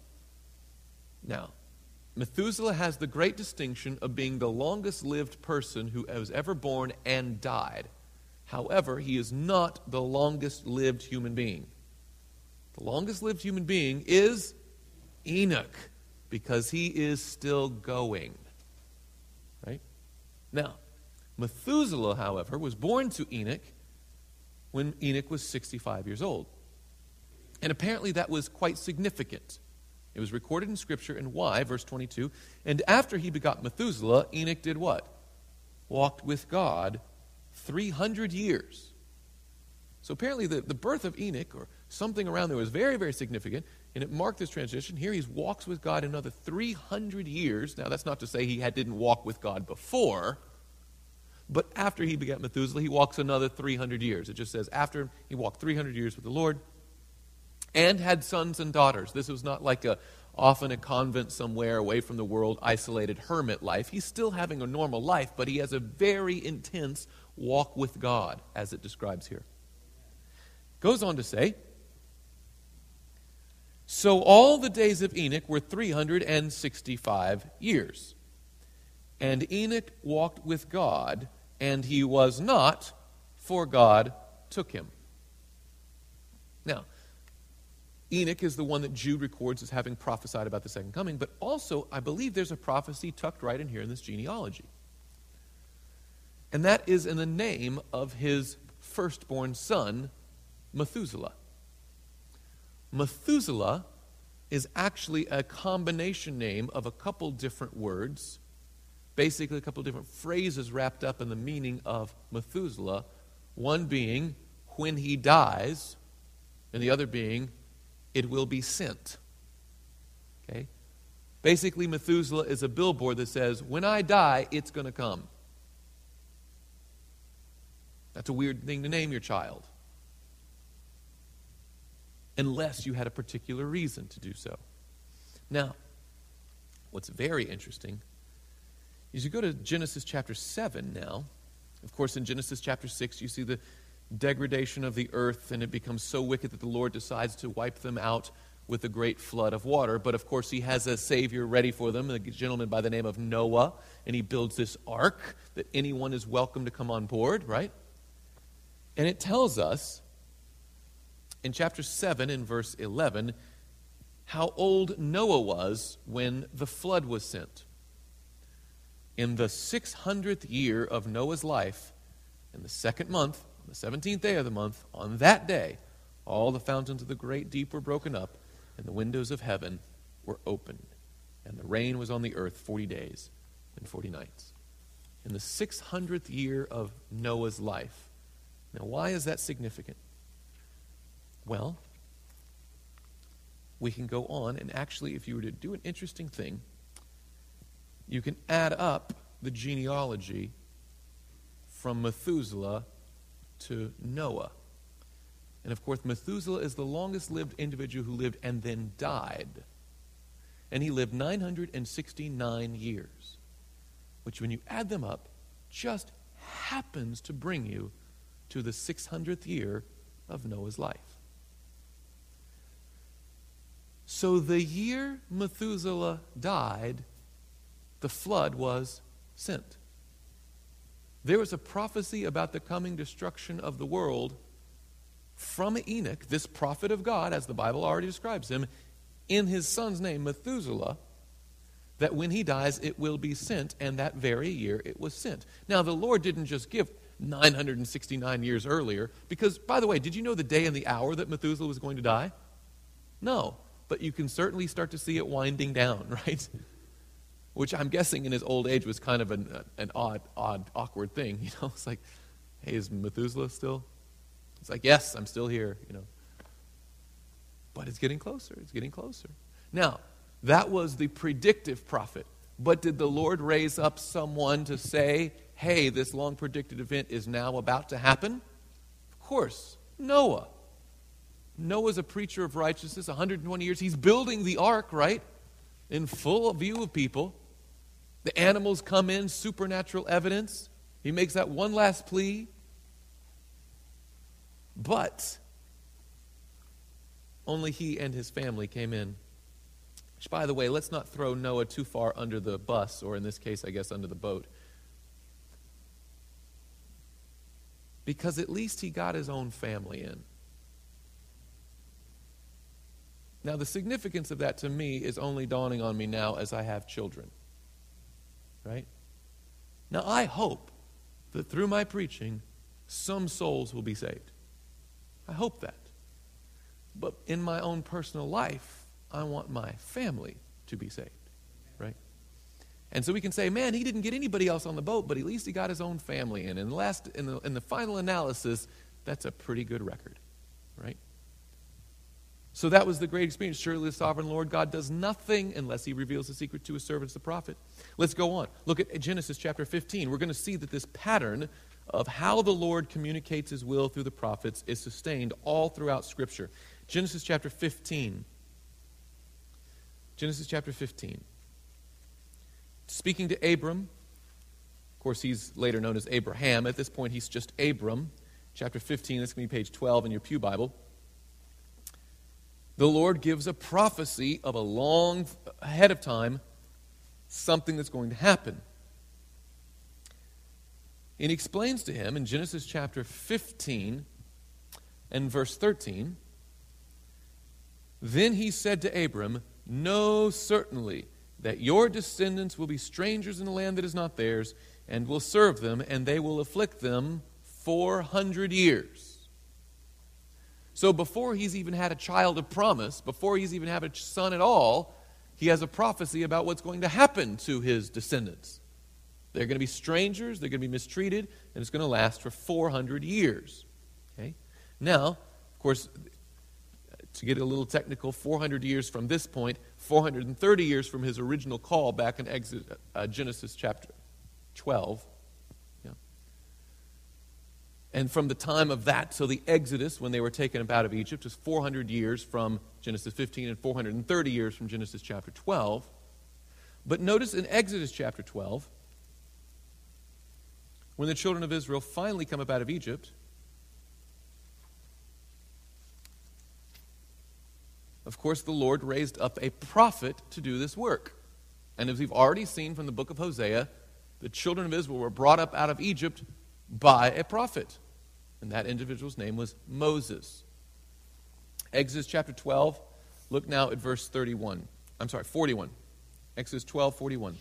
Now, Methuselah has the great distinction of being the longest lived person who was ever born and died. However, he is not the longest lived human being. The longest lived human being is Enoch because he is still going. Right? Now, Methuselah, however, was born to Enoch when Enoch was 65 years old. And apparently that was quite significant. It was recorded in Scripture, and why? Verse 22. And after he begot Methuselah, Enoch did what? Walked with God 300 years. So apparently the, the birth of Enoch, or something around there, was very, very significant, and it marked this transition. Here he walks with God another 300 years. Now, that's not to say he had, didn't walk with God before, but after he begat Methuselah, he walks another 300 years. It just says, after he walked 300 years with the Lord and had sons and daughters. This was not like a off in a convent somewhere away from the world, isolated hermit life. He's still having a normal life, but he has a very intense walk with God, as it describes here. Goes on to say, So all the days of Enoch were 365 years. And Enoch walked with God and he was not, for God took him. Now, Enoch is the one that Jude records as having prophesied about the second coming, but also I believe there's a prophecy tucked right in here in this genealogy. And that is in the name of his firstborn son, Methuselah. Methuselah is actually a combination name of a couple different words basically a couple different phrases wrapped up in the meaning of Methuselah. One being, when he dies, and the other being, it will be sent. Okay? Basically, Methuselah is a billboard that says, when I die, it's going to come. That's a weird thing to name your child. Unless you had a particular reason to do so. Now, what's very interesting is you go to Genesis chapter 7 now. Of course, in Genesis chapter 6, you see the degradation of the earth, and it becomes so wicked that the Lord decides to wipe them out with a great flood of water. But of course, he has a Savior ready for them, a gentleman by the name of Noah, and he builds this ark that anyone is welcome to come on board, right? And it tells us in chapter 7, in verse 11, how old Noah was when the flood was sent in the 600th year of Noah's life, in the second month, on the 17th day of the month, on that day, all the fountains of the great deep were broken up, and the windows of heaven were opened. And the rain was on the earth 40 days and 40 nights. In the 600th year of Noah's life. Now, why is that significant? Well, we can go on, and actually, if you were to do an interesting thing, you can add up the genealogy from Methuselah to Noah. And of course, Methuselah is the longest lived individual who lived and then died. and he lived 969 years, which, when you add them up, just happens to bring you to the 600th year of Noah's life. So the year Methuselah died, the flood was sent. There was a prophecy about the coming destruction of the world from Enoch, this prophet of God, as the Bible already describes him, in his son's name, Methuselah, that when he dies, it will be sent, and that very year it was sent. Now, the Lord didn't just give 969 years earlier, because, by the way, did you know the day and the hour that Methuselah was going to die? No, but you can certainly start to see it winding down, [LAUGHS] right? which I'm guessing in his old age was kind of an, an odd, odd, awkward thing. [LAUGHS] You know, it's like, hey, is Methuselah still? It's like, yes, I'm still here, you know. But it's getting closer. It's getting closer. Now, that was the predictive prophet. But did the Lord raise up someone to say, hey, this long predicted event is now about to happen? Of course, Noah. Noah's a preacher of righteousness, 120 years. He's building the ark, right? In full view of people. The animals come in, supernatural evidence. He makes that one last plea. But only he and his family came in. Which, by the way, let's not throw Noah too far under the bus, or in this case, I guess, under the boat. Because at least he got his own family in. Now, the significance of that to me is only dawning on me now as I have children right? Now, I hope that through my preaching, some souls will be saved. I hope that. But in my own personal life, I want my family to be saved, right? And so we can say, man, he didn't get anybody else on the boat, but at least he got his own family in. And the last, in the, in the final analysis, that's a pretty good record, right? So that was the great experience. Surely the sovereign Lord God does nothing unless he reveals the secret to his servants, the prophet. Let's go on. Look at Genesis chapter 15. We're going to see that this pattern of how the Lord communicates his will through the prophets is sustained all throughout Scripture. Genesis chapter 15. Genesis chapter 15. Speaking to Abram, of course, he's later known as Abraham. At this point, he's just Abram. Chapter 15, that's going to be page 12 in your Pew Bible the Lord gives a prophecy of a long ahead of time, something that's going to happen. And he explains to him in Genesis chapter 15 and verse 13 Then he said to Abram, Know certainly that your descendants will be strangers in a land that is not theirs, and will serve them, and they will afflict them 400 years. So before he's even had a child of promise, before he's even had a son at all, he has a prophecy about what's going to happen to his descendants. They're going to be strangers, they're going to be mistreated, and it's going to last for 400 years. Okay? Now, of course, to get a little technical, 400 years from this point, 430 years from his original call back in Exodus, uh, Genesis chapter 12, and from the time of that till the Exodus, when they were taken up out of Egypt, is 400 years from Genesis 15 and 430 years from Genesis chapter 12. But notice in Exodus chapter 12, when the children of Israel finally come up out of Egypt, of course, the Lord raised up a prophet to do this work. And as we've already seen from the book of Hosea, the children of Israel were brought up out of Egypt by a prophet. And that individual's name was Moses. Exodus chapter 12, look now at verse 31. I'm sorry, 41. Exodus 12, 41.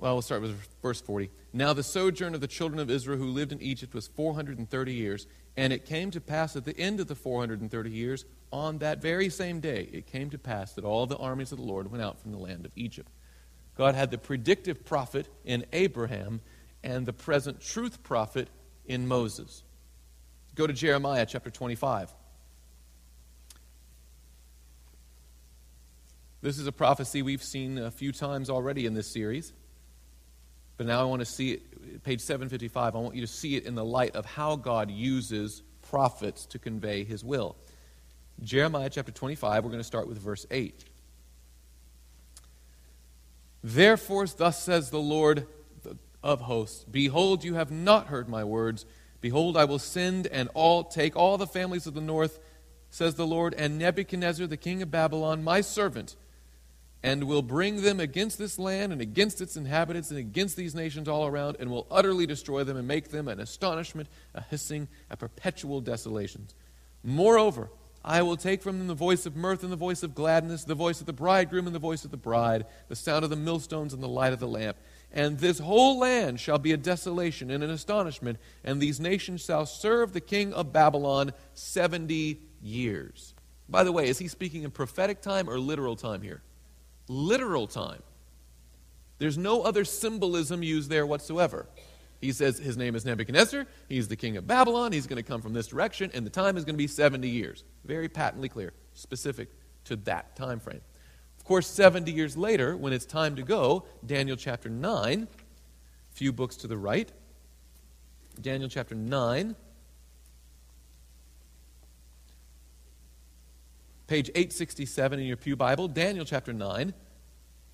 Well, we'll start with verse 40. Now, the sojourn of the children of Israel who lived in Egypt was 430 years. And it came to pass at the end of the 430 years, on that very same day, it came to pass that all the armies of the Lord went out from the land of Egypt. God had the predictive prophet in Abraham and the present truth prophet in Moses. Go to Jeremiah chapter 25. This is a prophecy we've seen a few times already in this series. But now I want to see it, page 755, I want you to see it in the light of how God uses prophets to convey his will. Jeremiah chapter 25, we're going to start with verse 8. Therefore, thus says the Lord of hosts Behold, you have not heard my words. Behold, I will send and all take all the families of the north, says the Lord, and Nebuchadnezzar, the king of Babylon, my servant, and will bring them against this land and against its inhabitants and against these nations all around, and will utterly destroy them and make them an astonishment, a hissing, a perpetual desolation. Moreover, I will take from them the voice of mirth and the voice of gladness, the voice of the bridegroom and the voice of the bride, the sound of the millstones and the light of the lamp. And this whole land shall be a desolation and an astonishment, and these nations shall serve the king of Babylon 70 years. By the way, is he speaking in prophetic time or literal time here? Literal time. There's no other symbolism used there whatsoever. He says his name is Nebuchadnezzar. He's the king of Babylon. He's going to come from this direction, and the time is going to be 70 years. Very patently clear, specific to that time frame. Of course, 70 years later, when it's time to go, Daniel chapter 9, a few books to the right, Daniel chapter 9, page 867 in your Pew Bible, Daniel chapter 9.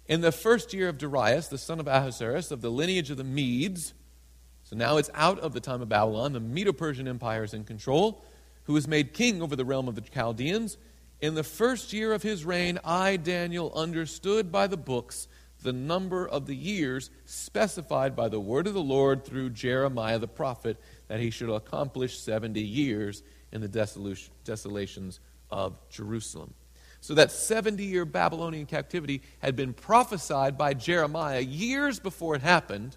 In the first year of Darius, the son of Ahasuerus, of the lineage of the Medes, so now it's out of the time of Babylon. The Medo Persian Empire is in control, who was made king over the realm of the Chaldeans. In the first year of his reign, I, Daniel, understood by the books the number of the years specified by the word of the Lord through Jeremiah the prophet, that he should accomplish 70 years in the desolations of Jerusalem. So that 70 year Babylonian captivity had been prophesied by Jeremiah years before it happened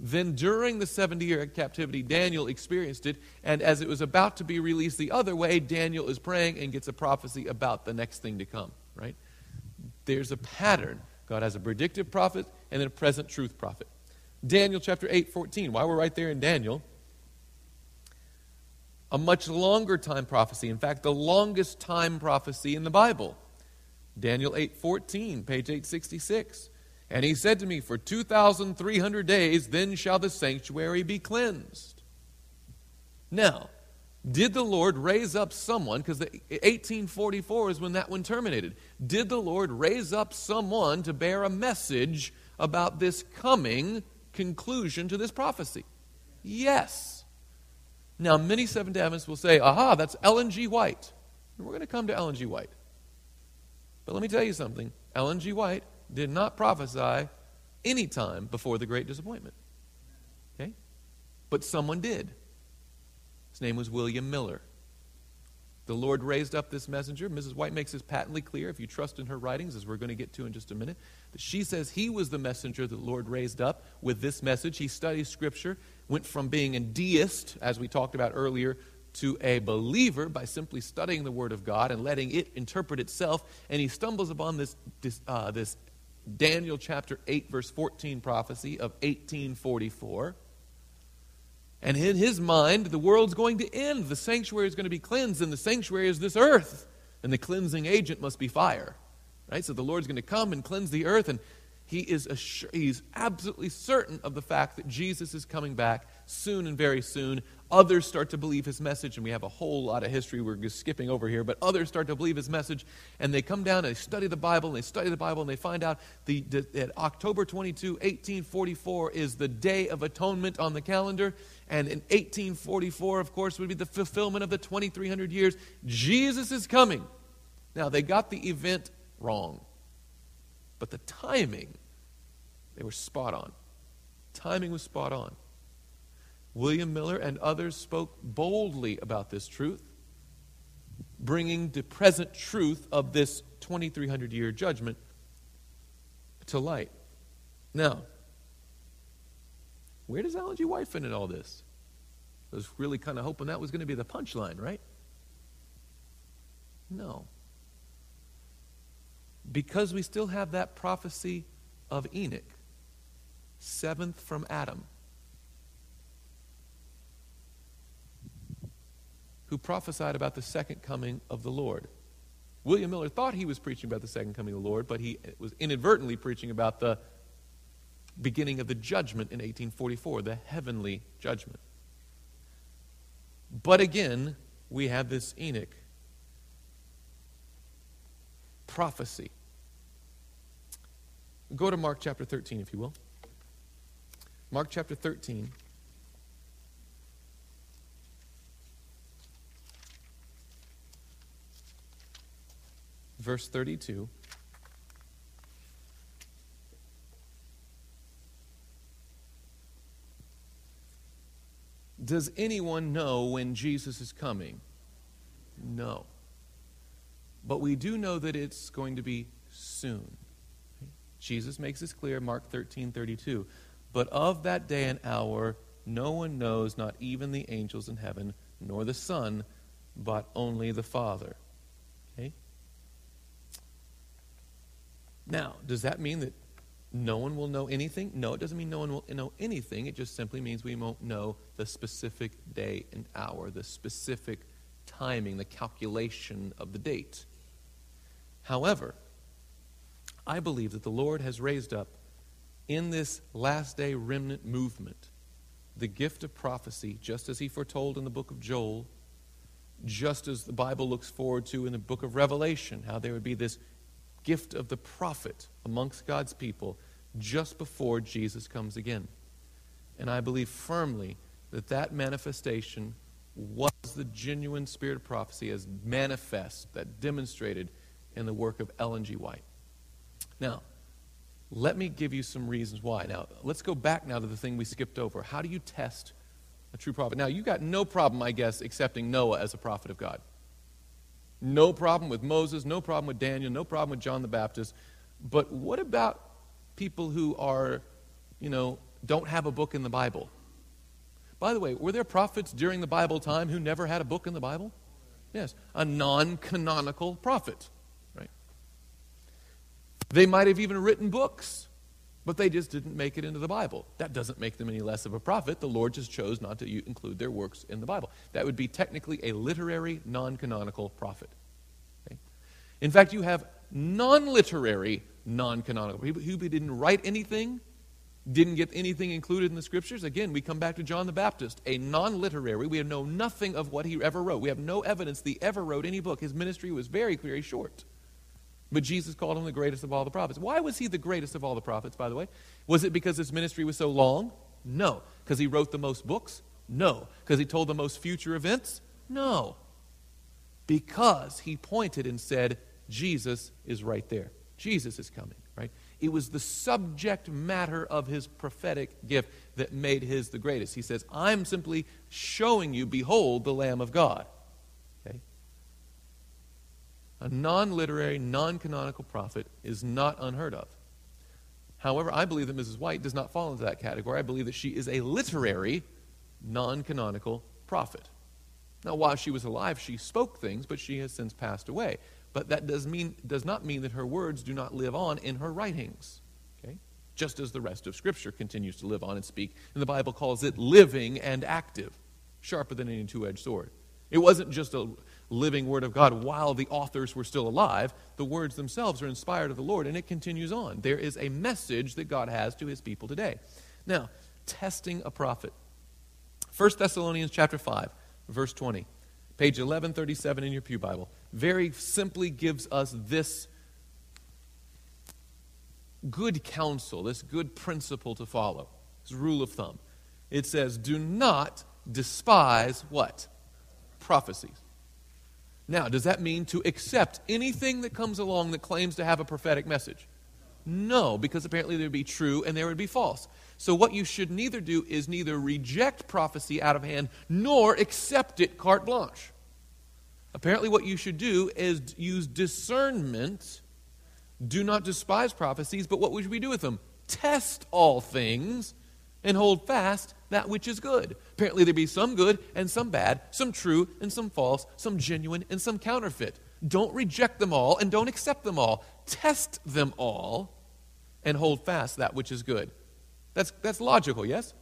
then, during the 70 year captivity, Daniel experienced it, and as it was about to be released the other way, Daniel is praying and gets a prophecy about the next thing to come, right? There's a pattern. God has a predictive prophet and then a present truth prophet. Daniel chapter 8, 14. While we're right there in Daniel, a much longer time prophecy. In fact, the longest time prophecy in the Bible. Daniel 8, 14, page 866. And he said to me, For 2,300 days, then shall the sanctuary be cleansed. Now, did the Lord raise up someone? Because 1844 is when that one terminated. Did the Lord raise up someone to bear a message about this coming conclusion to this prophecy? Yes. Now, many Seventh Adventists will say, aha, that's Ellen G. White. And we're going to come to Ellen G. White. But let me tell you something Ellen G. White did not prophesy any time before the great disappointment. Okay? But someone did. His name was William Miller. The Lord raised up this messenger. Mrs. White makes this patently clear, if you trust in her writings, as we're going to get to in just a minute, that she says he was the messenger that the Lord raised up with this message. He studied Scripture, went from being a deist, as we talked about earlier, to a believer by simply studying the Word of God and letting it interpret itself. And he stumbles upon this, this, uh, this Daniel chapter 8, verse 14 prophecy of 1844. And in his mind, the world's going to end. The sanctuary is going to be cleansed, and the sanctuary is this earth. And the cleansing agent must be fire. Right? So the Lord's going to come and cleanse the earth, and he is assur- he's absolutely certain of the fact that Jesus is coming back soon and very soon. Others start to believe his message, and we have a whole lot of history we're just skipping over here, but others start to believe his message, and they come down and they study the Bible, and they study the Bible, and they find out the, that October 22, 1844 is the Day of Atonement on the calendar, and in 1844, of course, would be the fulfillment of the 2300 years. Jesus is coming. Now, they got the event wrong. But the timing, they were spot on. Timing was spot on. William Miller and others spoke boldly about this truth, bringing the present truth of this 2,300 year judgment to light. Now, where does Ellen G. White fit in all this? I was really kind of hoping that was going to be the punchline, right? No because we still have that prophecy of Enoch, seventh from Adam, who prophesied about the second coming of the Lord. William Miller thought he was preaching about the second coming of the Lord, but he was inadvertently preaching about the beginning of the judgment in 1844, the heavenly judgment. But again, we have this Enoch prophecy. Go to Mark chapter 13, if you will. Mark chapter 13. Verse 32. Does anyone know when Jesus is coming? No. But we do know that it's going to be soon. Jesus makes this clear, Mark 13 32. But of that day and hour, no one knows, not even the angels in heaven, nor the Son, but only the Father. Okay? Now, does that mean that no one will know anything? No, it doesn't mean no one will know anything. It just simply means we won't know the specific day and hour, the specific timing, the calculation of the date. However, I believe that the Lord has raised up in this last day remnant movement the gift of prophecy, just as he foretold in the book of Joel, just as the Bible looks forward to in the book of Revelation, how there would be this gift of the prophet amongst God's people just before Jesus comes again. And I believe firmly that that manifestation was the genuine spirit of prophecy as manifest, that demonstrated in the work of Ellen G. White. Now, let me give you some reasons why. Now, let's go back now to the thing we skipped over. How do you test a true prophet? Now, you got no problem, I guess, accepting Noah as a prophet of God. No problem with Moses, no problem with Daniel, no problem with John the Baptist. But what about people who are, you know, don't have a book in the Bible? By the way, were there prophets during the Bible time who never had a book in the Bible? Yes, a non canonical prophet. They might have even written books, but they just didn't make it into the Bible. That doesn't make them any less of a prophet. The Lord just chose not to include their works in the Bible. That would be technically a literary, non canonical prophet. Okay? In fact, you have non literary, non canonical people who didn't write anything, didn't get anything included in the scriptures. Again, we come back to John the Baptist, a non literary. We know nothing of what he ever wrote. We have no evidence that he ever wrote any book. His ministry was very, very short. But Jesus called him the greatest of all the prophets. Why was he the greatest of all the prophets, by the way? Was it because his ministry was so long? No. Because he wrote the most books? No. Because he told the most future events? No. Because he pointed and said, Jesus is right there. Jesus is coming, right? It was the subject matter of his prophetic gift that made his the greatest. He says, I'm simply showing you, behold, the Lamb of God. A non literary, non canonical prophet is not unheard of. However, I believe that Mrs. White does not fall into that category. I believe that she is a literary, non canonical prophet. Now, while she was alive, she spoke things, but she has since passed away. But that does, mean, does not mean that her words do not live on in her writings. Okay? Just as the rest of Scripture continues to live on and speak. And the Bible calls it living and active, sharper than any two edged sword. It wasn't just a living Word of God while the authors were still alive. The words themselves are inspired of the Lord, and it continues on. There is a message that God has to his people today. Now, testing a prophet. 1 Thessalonians chapter 5, verse 20. Page 1137 in your Pew Bible. Very simply gives us this good counsel, this good principle to follow, this rule of thumb. It says, Do not despise what? Prophecies. Now, does that mean to accept anything that comes along that claims to have a prophetic message? No, because apparently there would be true and there would be false. So, what you should neither do is neither reject prophecy out of hand nor accept it carte blanche. Apparently, what you should do is use discernment. Do not despise prophecies, but what should we do with them? Test all things and hold fast that which is good. Apparently, there be some good and some bad, some true and some false, some genuine and some counterfeit. Don't reject them all and don't accept them all. Test them all and hold fast that which is good. That's, that's logical, yes?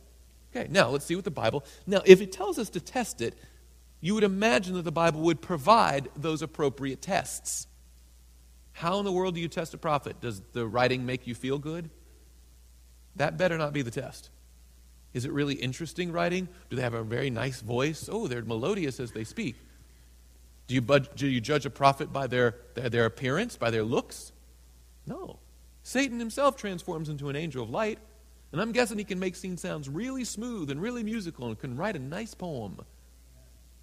Okay, now let's see what the Bible. Now, if it tells us to test it, you would imagine that the Bible would provide those appropriate tests. How in the world do you test a prophet? Does the writing make you feel good? That better not be the test. Is it really interesting writing? Do they have a very nice voice? Oh, they're melodious as they speak. Do you, do you judge a prophet by their, their, their appearance, by their looks? No. Satan himself transforms into an angel of light, and I'm guessing he can make scene sounds really smooth and really musical and can write a nice poem.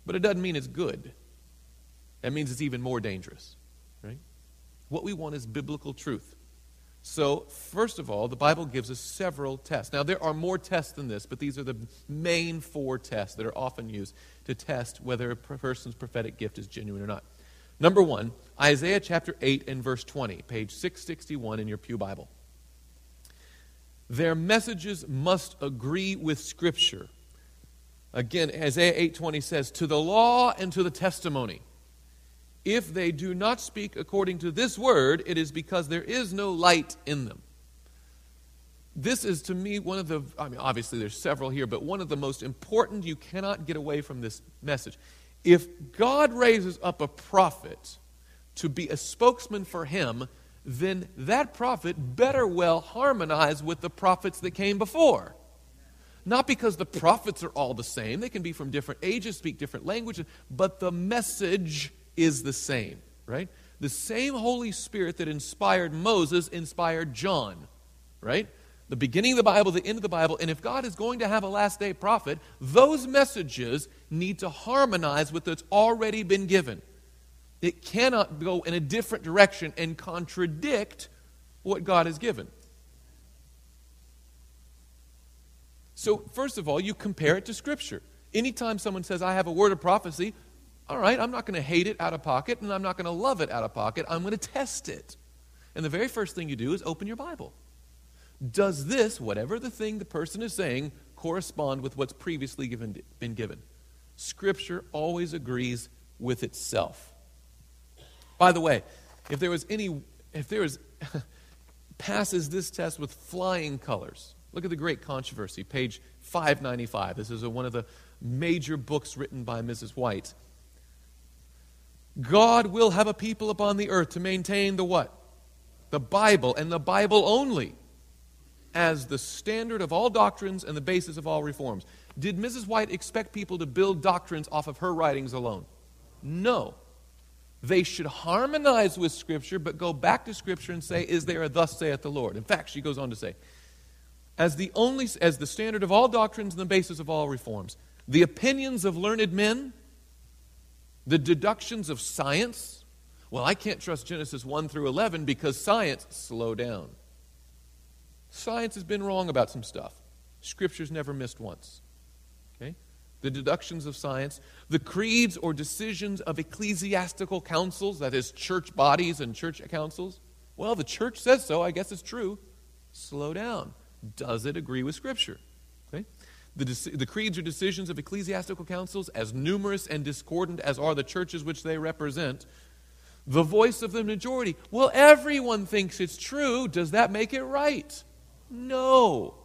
But it doesn't mean it's good. That means it's even more dangerous, right? What we want is biblical truth. So, first of all, the Bible gives us several tests. Now, there are more tests than this, but these are the main four tests that are often used to test whether a person's prophetic gift is genuine or not. Number one, Isaiah chapter 8 and verse 20, page 661 in your Pew Bible. Their messages must agree with Scripture. Again, Isaiah 8:20 says, "To the law and to the testimony." If they do not speak according to this word, it is because there is no light in them. This is to me one of the, I mean, obviously there's several here, but one of the most important, you cannot get away from this message. If God raises up a prophet to be a spokesman for him, then that prophet better well harmonize with the prophets that came before. Not because the prophets are all the same, they can be from different ages, speak different languages, but the message is the same, right? The same Holy Spirit that inspired Moses inspired John, right? The beginning of the Bible, the end of the Bible, and if God is going to have a last day prophet, those messages need to harmonize with what's already been given. It cannot go in a different direction and contradict what God has given. So, first of all, you compare it to Scripture. Anytime someone says, I have a word of prophecy, all right, I'm not going to hate it out of pocket and I'm not going to love it out of pocket. I'm going to test it. And the very first thing you do is open your Bible. Does this, whatever the thing the person is saying, correspond with what's previously given, been given? Scripture always agrees with itself. By the way, if there was any, if there was, [LAUGHS] passes this test with flying colors. Look at the great controversy, page 595. This is a, one of the major books written by Mrs. White. God will have a people upon the earth to maintain the what? The Bible, and the Bible only, as the standard of all doctrines and the basis of all reforms. Did Mrs. White expect people to build doctrines off of her writings alone? No. They should harmonize with Scripture, but go back to Scripture and say, Is there a thus saith the Lord? In fact, she goes on to say, as the only as the standard of all doctrines and the basis of all reforms, the opinions of learned men the deductions of science, well, I can't trust Genesis 1 through 11 because science, slow down. Science has been wrong about some stuff. Scripture's never missed once. Okay? The deductions of science, the creeds or decisions of ecclesiastical councils, that is, church bodies and church councils. Well, the church says so. I guess it's true. Slow down. Does it agree with Scripture? The, the creeds or decisions of ecclesiastical councils, as numerous and discordant as are the churches which they represent, the voice of the majority. Well, everyone thinks it's true. Does that make it right? No.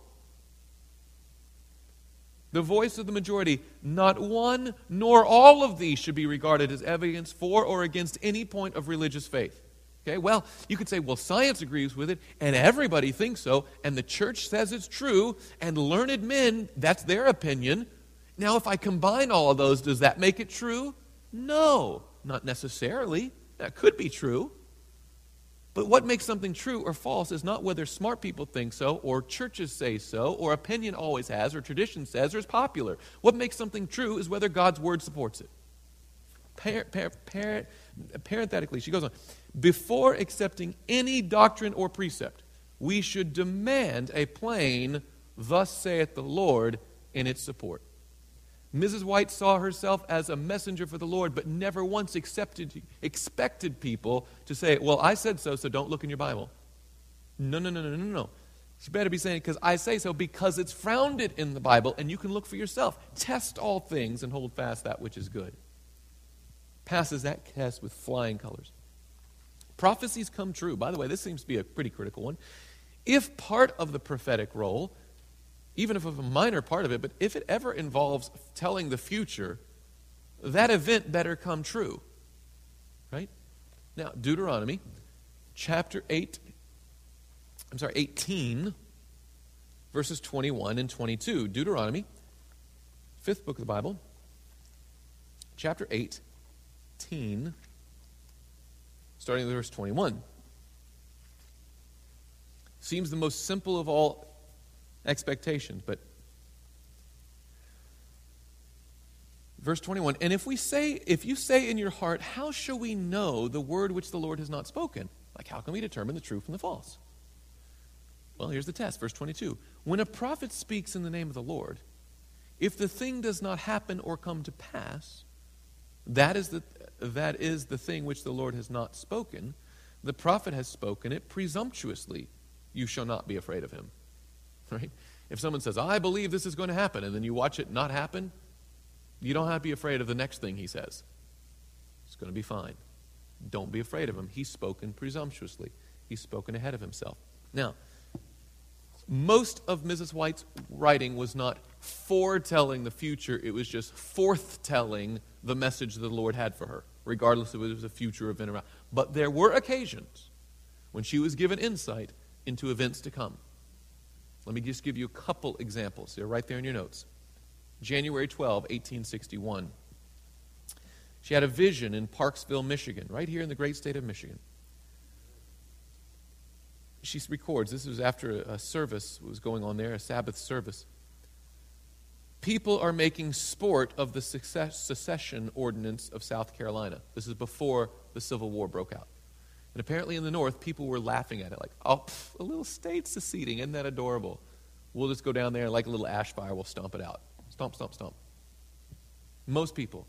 The voice of the majority, not one nor all of these should be regarded as evidence for or against any point of religious faith. Okay, well, you could say, well, science agrees with it, and everybody thinks so, and the church says it's true, and learned men, that's their opinion. Now, if I combine all of those, does that make it true? No, not necessarily. That could be true. But what makes something true or false is not whether smart people think so, or churches say so, or opinion always has, or tradition says, or is popular. What makes something true is whether God's word supports it. Par- par- par- parenthetically, she goes on before accepting any doctrine or precept, we should demand a plain, Thus saith the Lord, in its support. Mrs. White saw herself as a messenger for the Lord, but never once accepted, expected people to say, Well, I said so, so don't look in your Bible. No, no, no, no, no, no. She better be saying, Because I say so, because it's founded in the Bible, and you can look for yourself. Test all things and hold fast that which is good. Passes that test with flying colors. Prophecies come true. By the way, this seems to be a pretty critical one. If part of the prophetic role, even if of a minor part of it, but if it ever involves telling the future, that event better come true. Right? Now, Deuteronomy chapter 8, I'm sorry, 18, verses 21 and 22. Deuteronomy, fifth book of the Bible, chapter 18, starting with verse 21. Seems the most simple of all expectations, but verse 21 and if we say if you say in your heart how shall we know the word which the lord has not spoken? Like how can we determine the true from the false? Well here's the test verse 22 when a prophet speaks in the name of the lord if the thing does not happen or come to pass that is the that is the thing which the lord has not spoken the prophet has spoken it presumptuously you shall not be afraid of him right if someone says i believe this is going to happen and then you watch it not happen you don't have to be afraid of the next thing he says. It's going to be fine. Don't be afraid of him. He's spoken presumptuously, he's spoken ahead of himself. Now, most of Mrs. White's writing was not foretelling the future, it was just forthtelling the message that the Lord had for her, regardless of if it was a future event around. But there were occasions when she was given insight into events to come. Let me just give you a couple examples. They're right there in your notes. January 12, 1861. She had a vision in Parkville, Michigan, right here in the great state of Michigan. She records, this was after a service was going on there, a Sabbath service. People are making sport of the secession ordinance of South Carolina. This is before the Civil War broke out. And apparently in the North, people were laughing at it, like, oh, pff, a little state seceding, isn't that adorable? We'll just go down there like a little ash fire, we'll stomp it out. Stomp, stomp, stomp. Most people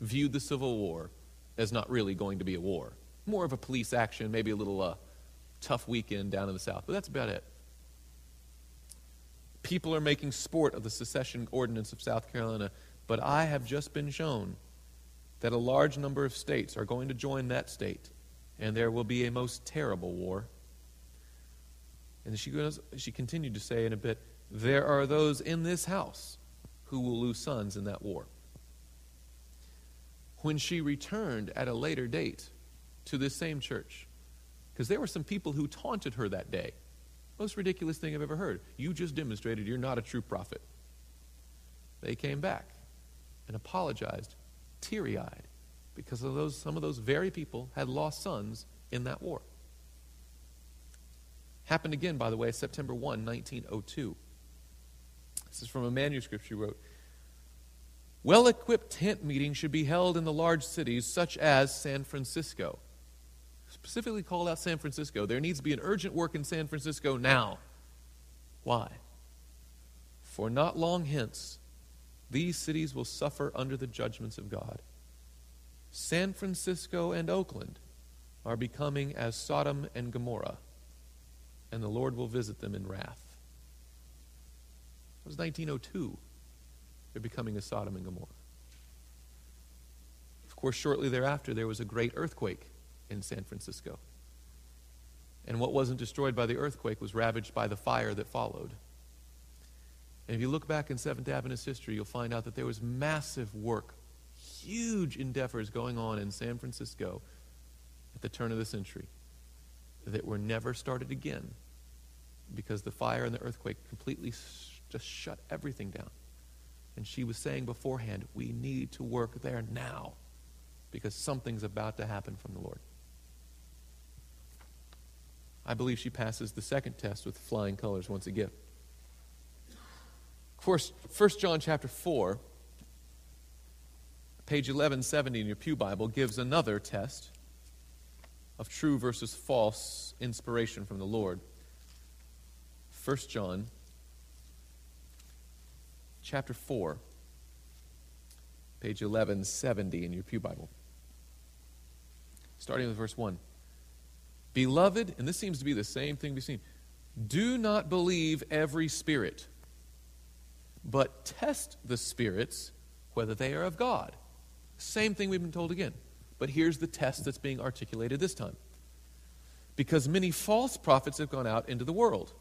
viewed the Civil War as not really going to be a war. More of a police action, maybe a little uh, tough weekend down in the South, but that's about it. People are making sport of the secession ordinance of South Carolina, but I have just been shown that a large number of states are going to join that state, and there will be a most terrible war. And she, goes, she continued to say in a bit, There are those in this house who will lose sons in that war. When she returned at a later date to this same church, because there were some people who taunted her that day. Most ridiculous thing I've ever heard. You just demonstrated you're not a true prophet. They came back and apologized, teary eyed, because of those, some of those very people had lost sons in that war. Happened again, by the way, September 1, 1902. This is from a manuscript she wrote. Well equipped tent meetings should be held in the large cities such as San Francisco. Specifically called out San Francisco. There needs to be an urgent work in San Francisco now. Why? For not long hence, these cities will suffer under the judgments of God. San Francisco and Oakland are becoming as Sodom and Gomorrah, and the Lord will visit them in wrath. It was 1902. They're becoming a Sodom and Gomorrah. Of course, shortly thereafter, there was a great earthquake in San Francisco. And what wasn't destroyed by the earthquake was ravaged by the fire that followed. And if you look back in Seventh Adventist history, you'll find out that there was massive work, huge endeavors going on in San Francisco at the turn of the century that were never started again because the fire and the earthquake completely just shut everything down. And she was saying beforehand, we need to work there now because something's about to happen from the Lord. I believe she passes the second test with flying colors once again. Of course, 1 John chapter 4, page 1170 in your Pew Bible, gives another test of true versus false inspiration from the Lord. 1 John chapter 4, page 1170 in your Pew Bible. Starting with verse 1. Beloved, and this seems to be the same thing we've seen, do not believe every spirit, but test the spirits whether they are of God. Same thing we've been told again. But here's the test that's being articulated this time. Because many false prophets have gone out into the world.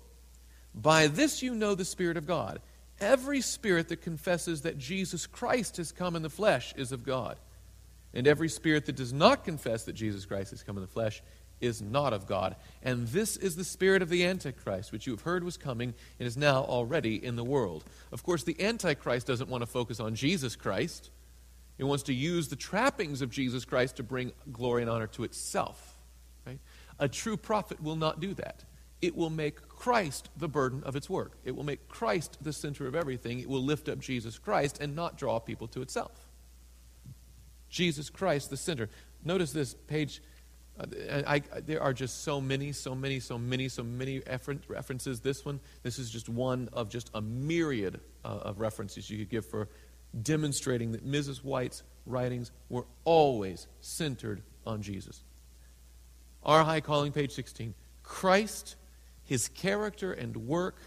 By this you know the Spirit of God. Every spirit that confesses that Jesus Christ has come in the flesh is of God. And every spirit that does not confess that Jesus Christ has come in the flesh is not of God. And this is the spirit of the Antichrist, which you have heard was coming and is now already in the world. Of course, the Antichrist doesn't want to focus on Jesus Christ, it wants to use the trappings of Jesus Christ to bring glory and honor to itself. A true prophet will not do that. It will make Christ the burden of its work. It will make Christ the center of everything. It will lift up Jesus Christ and not draw people to itself. Jesus Christ, the center. Notice this page I, I, there are just so many, so many, so many, so many references. This one, this is just one of just a myriad uh, of references you could give for demonstrating that Mrs. White's writings were always centered on Jesus. Our high calling, page 16. Christ, his character and work,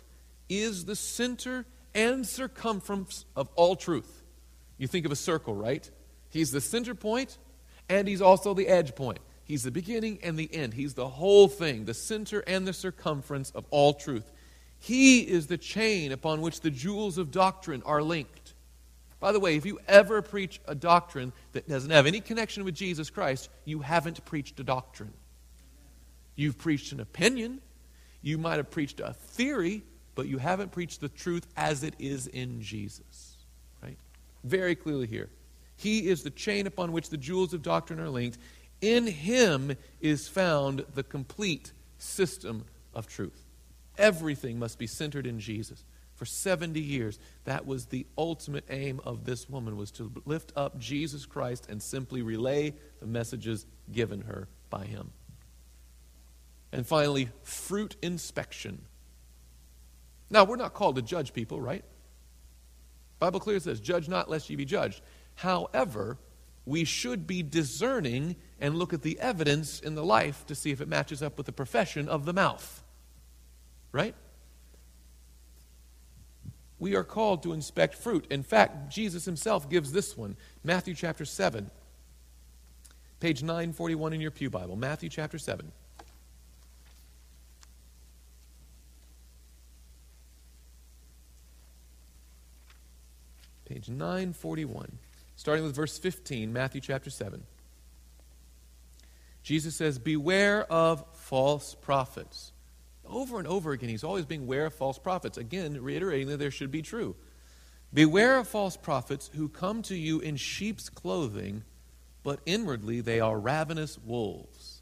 is the center and circumference of all truth. You think of a circle, right? He's the center point, and he's also the edge point. He's the beginning and the end. He's the whole thing, the center and the circumference of all truth. He is the chain upon which the jewels of doctrine are linked. By the way, if you ever preach a doctrine that doesn't have any connection with Jesus Christ, you haven't preached a doctrine. You've preached an opinion, you might have preached a theory, but you haven't preached the truth as it is in Jesus. Right? Very clearly here. He is the chain upon which the jewels of doctrine are linked. In him is found the complete system of truth. Everything must be centered in Jesus. For 70 years, that was the ultimate aim of this woman was to lift up Jesus Christ and simply relay the messages given her by him. And finally, fruit inspection. Now, we're not called to judge people, right? Bible clearly says, "Judge not lest ye be judged." However, we should be discerning and look at the evidence in the life to see if it matches up with the profession of the mouth. Right? We are called to inspect fruit. In fact, Jesus himself gives this one Matthew chapter 7, page 941 in your Pew Bible. Matthew chapter 7. Page 941. Starting with verse 15, Matthew chapter 7. Jesus says, Beware of false prophets. Over and over again, he's always being aware of false prophets. Again, reiterating that there should be true. Beware of false prophets who come to you in sheep's clothing, but inwardly they are ravenous wolves.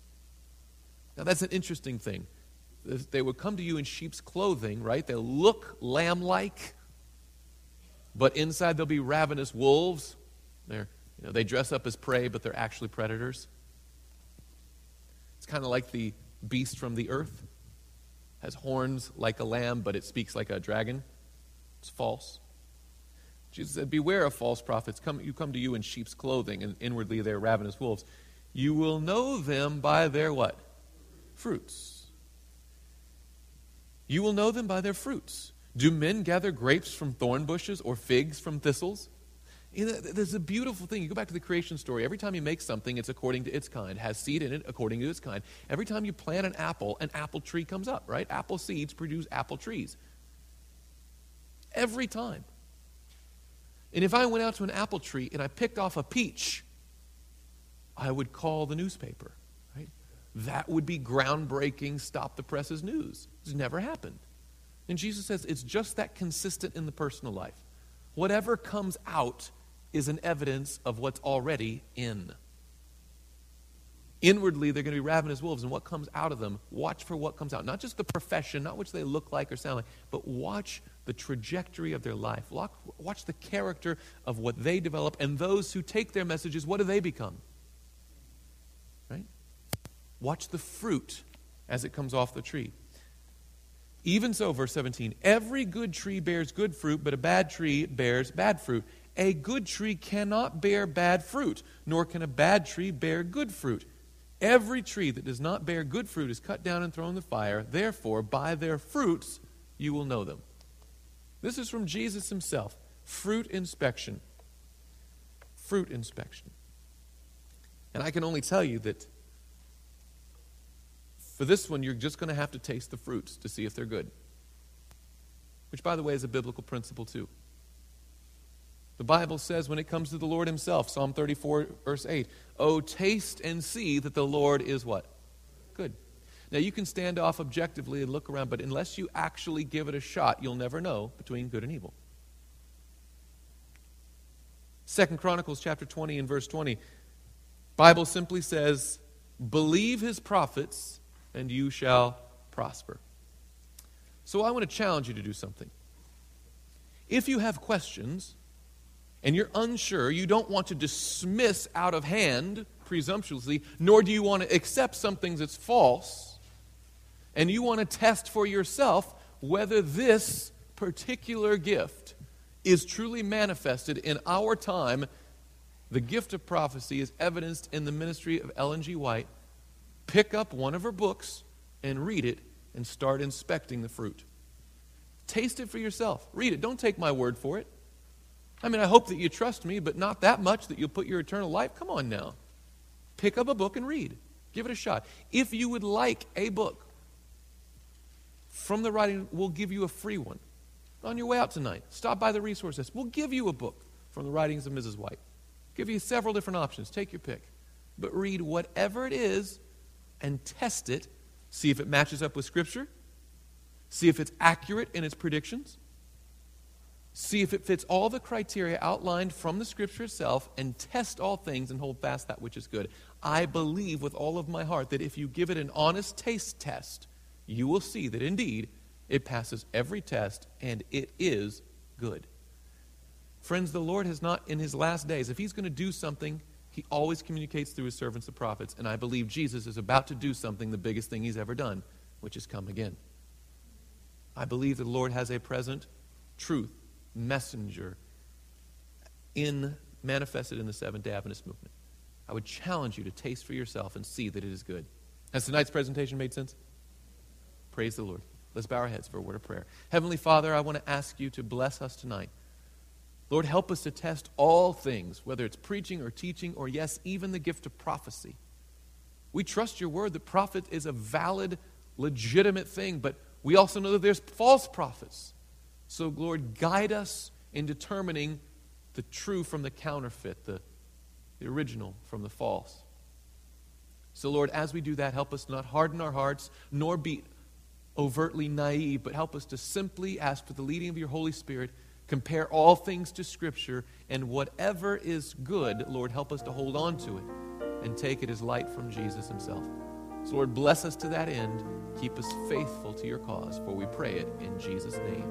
Now, that's an interesting thing. They would come to you in sheep's clothing, right? They'll look lamb like, but inside they'll be ravenous wolves. They're, you know, they dress up as prey, but they're actually predators. It's kind of like the beast from the earth. Has horns like a lamb, but it speaks like a dragon. It's false. Jesus said, Beware of false prophets. Come, you come to you in sheep's clothing, and inwardly they're ravenous wolves. You will know them by their what? Fruits. You will know them by their fruits. Do men gather grapes from thorn bushes or figs from thistles? You know, there's a beautiful thing. You go back to the creation story. Every time you make something, it's according to its kind, has seed in it according to its kind. Every time you plant an apple, an apple tree comes up, right? Apple seeds produce apple trees. Every time. And if I went out to an apple tree and I picked off a peach, I would call the newspaper, right? That would be groundbreaking, stop the presses news. It's never happened. And Jesus says it's just that consistent in the personal life. Whatever comes out is an evidence of what's already in. Inwardly, they're going to be ravenous wolves, and what comes out of them, watch for what comes out. Not just the profession, not what they look like or sound like, but watch the trajectory of their life. Watch the character of what they develop, and those who take their messages, what do they become? Right? Watch the fruit as it comes off the tree. Even so, verse 17, every good tree bears good fruit, but a bad tree bears bad fruit. A good tree cannot bear bad fruit, nor can a bad tree bear good fruit. Every tree that does not bear good fruit is cut down and thrown in the fire. Therefore, by their fruits you will know them. This is from Jesus himself. Fruit inspection. Fruit inspection. And I can only tell you that for this one, you're just going to have to taste the fruits to see if they're good. Which, by the way, is a biblical principle, too. The Bible says when it comes to the Lord Himself, Psalm 34, verse 8, Oh, taste and see that the Lord is what? Good. Now, you can stand off objectively and look around, but unless you actually give it a shot, you'll never know between good and evil. Second Chronicles chapter 20 and verse 20. Bible simply says, "Believe his prophets and you shall prosper." So I want to challenge you to do something. If you have questions and you're unsure, you don't want to dismiss out of hand presumptuously, nor do you want to accept something that's false, and you want to test for yourself whether this particular gift is truly manifested in our time, the gift of prophecy is evidenced in the ministry of Ellen G. White. Pick up one of her books and read it and start inspecting the fruit. Taste it for yourself. Read it. Don't take my word for it. I mean, I hope that you trust me, but not that much that you'll put your eternal life. Come on now. Pick up a book and read. Give it a shot. If you would like a book from the writing, we'll give you a free one. On your way out tonight, stop by the resource desk. We'll give you a book from the writings of Mrs. White. Give you several different options. Take your pick. But read whatever it is and test it. See if it matches up with Scripture. See if it's accurate in its predictions. See if it fits all the criteria outlined from the Scripture itself and test all things and hold fast that which is good. I believe with all of my heart that if you give it an honest taste test, you will see that indeed it passes every test and it is good. Friends, the Lord has not, in his last days, if he's going to do something, he always communicates through his servants, the prophets. And I believe Jesus is about to do something, the biggest thing he's ever done, which is come again. I believe the Lord has a present truth messenger in manifested in the Seventh day Adventist movement. I would challenge you to taste for yourself and see that it is good. Has tonight's presentation made sense? Praise the Lord. Let's bow our heads for a word of prayer. Heavenly Father, I want to ask you to bless us tonight. Lord, help us to test all things, whether it's preaching or teaching, or yes, even the gift of prophecy. We trust your word that prophet is a valid, legitimate thing, but we also know that there's false prophets. So, Lord, guide us in determining the true from the counterfeit, the, the original from the false. So, Lord, as we do that, help us not harden our hearts, nor be overtly naive, but help us to simply ask for the leading of your Holy Spirit, compare all things to Scripture, and whatever is good, Lord, help us to hold on to it and take it as light from Jesus himself. So, Lord, bless us to that end. Keep us faithful to your cause, for we pray it in Jesus' name.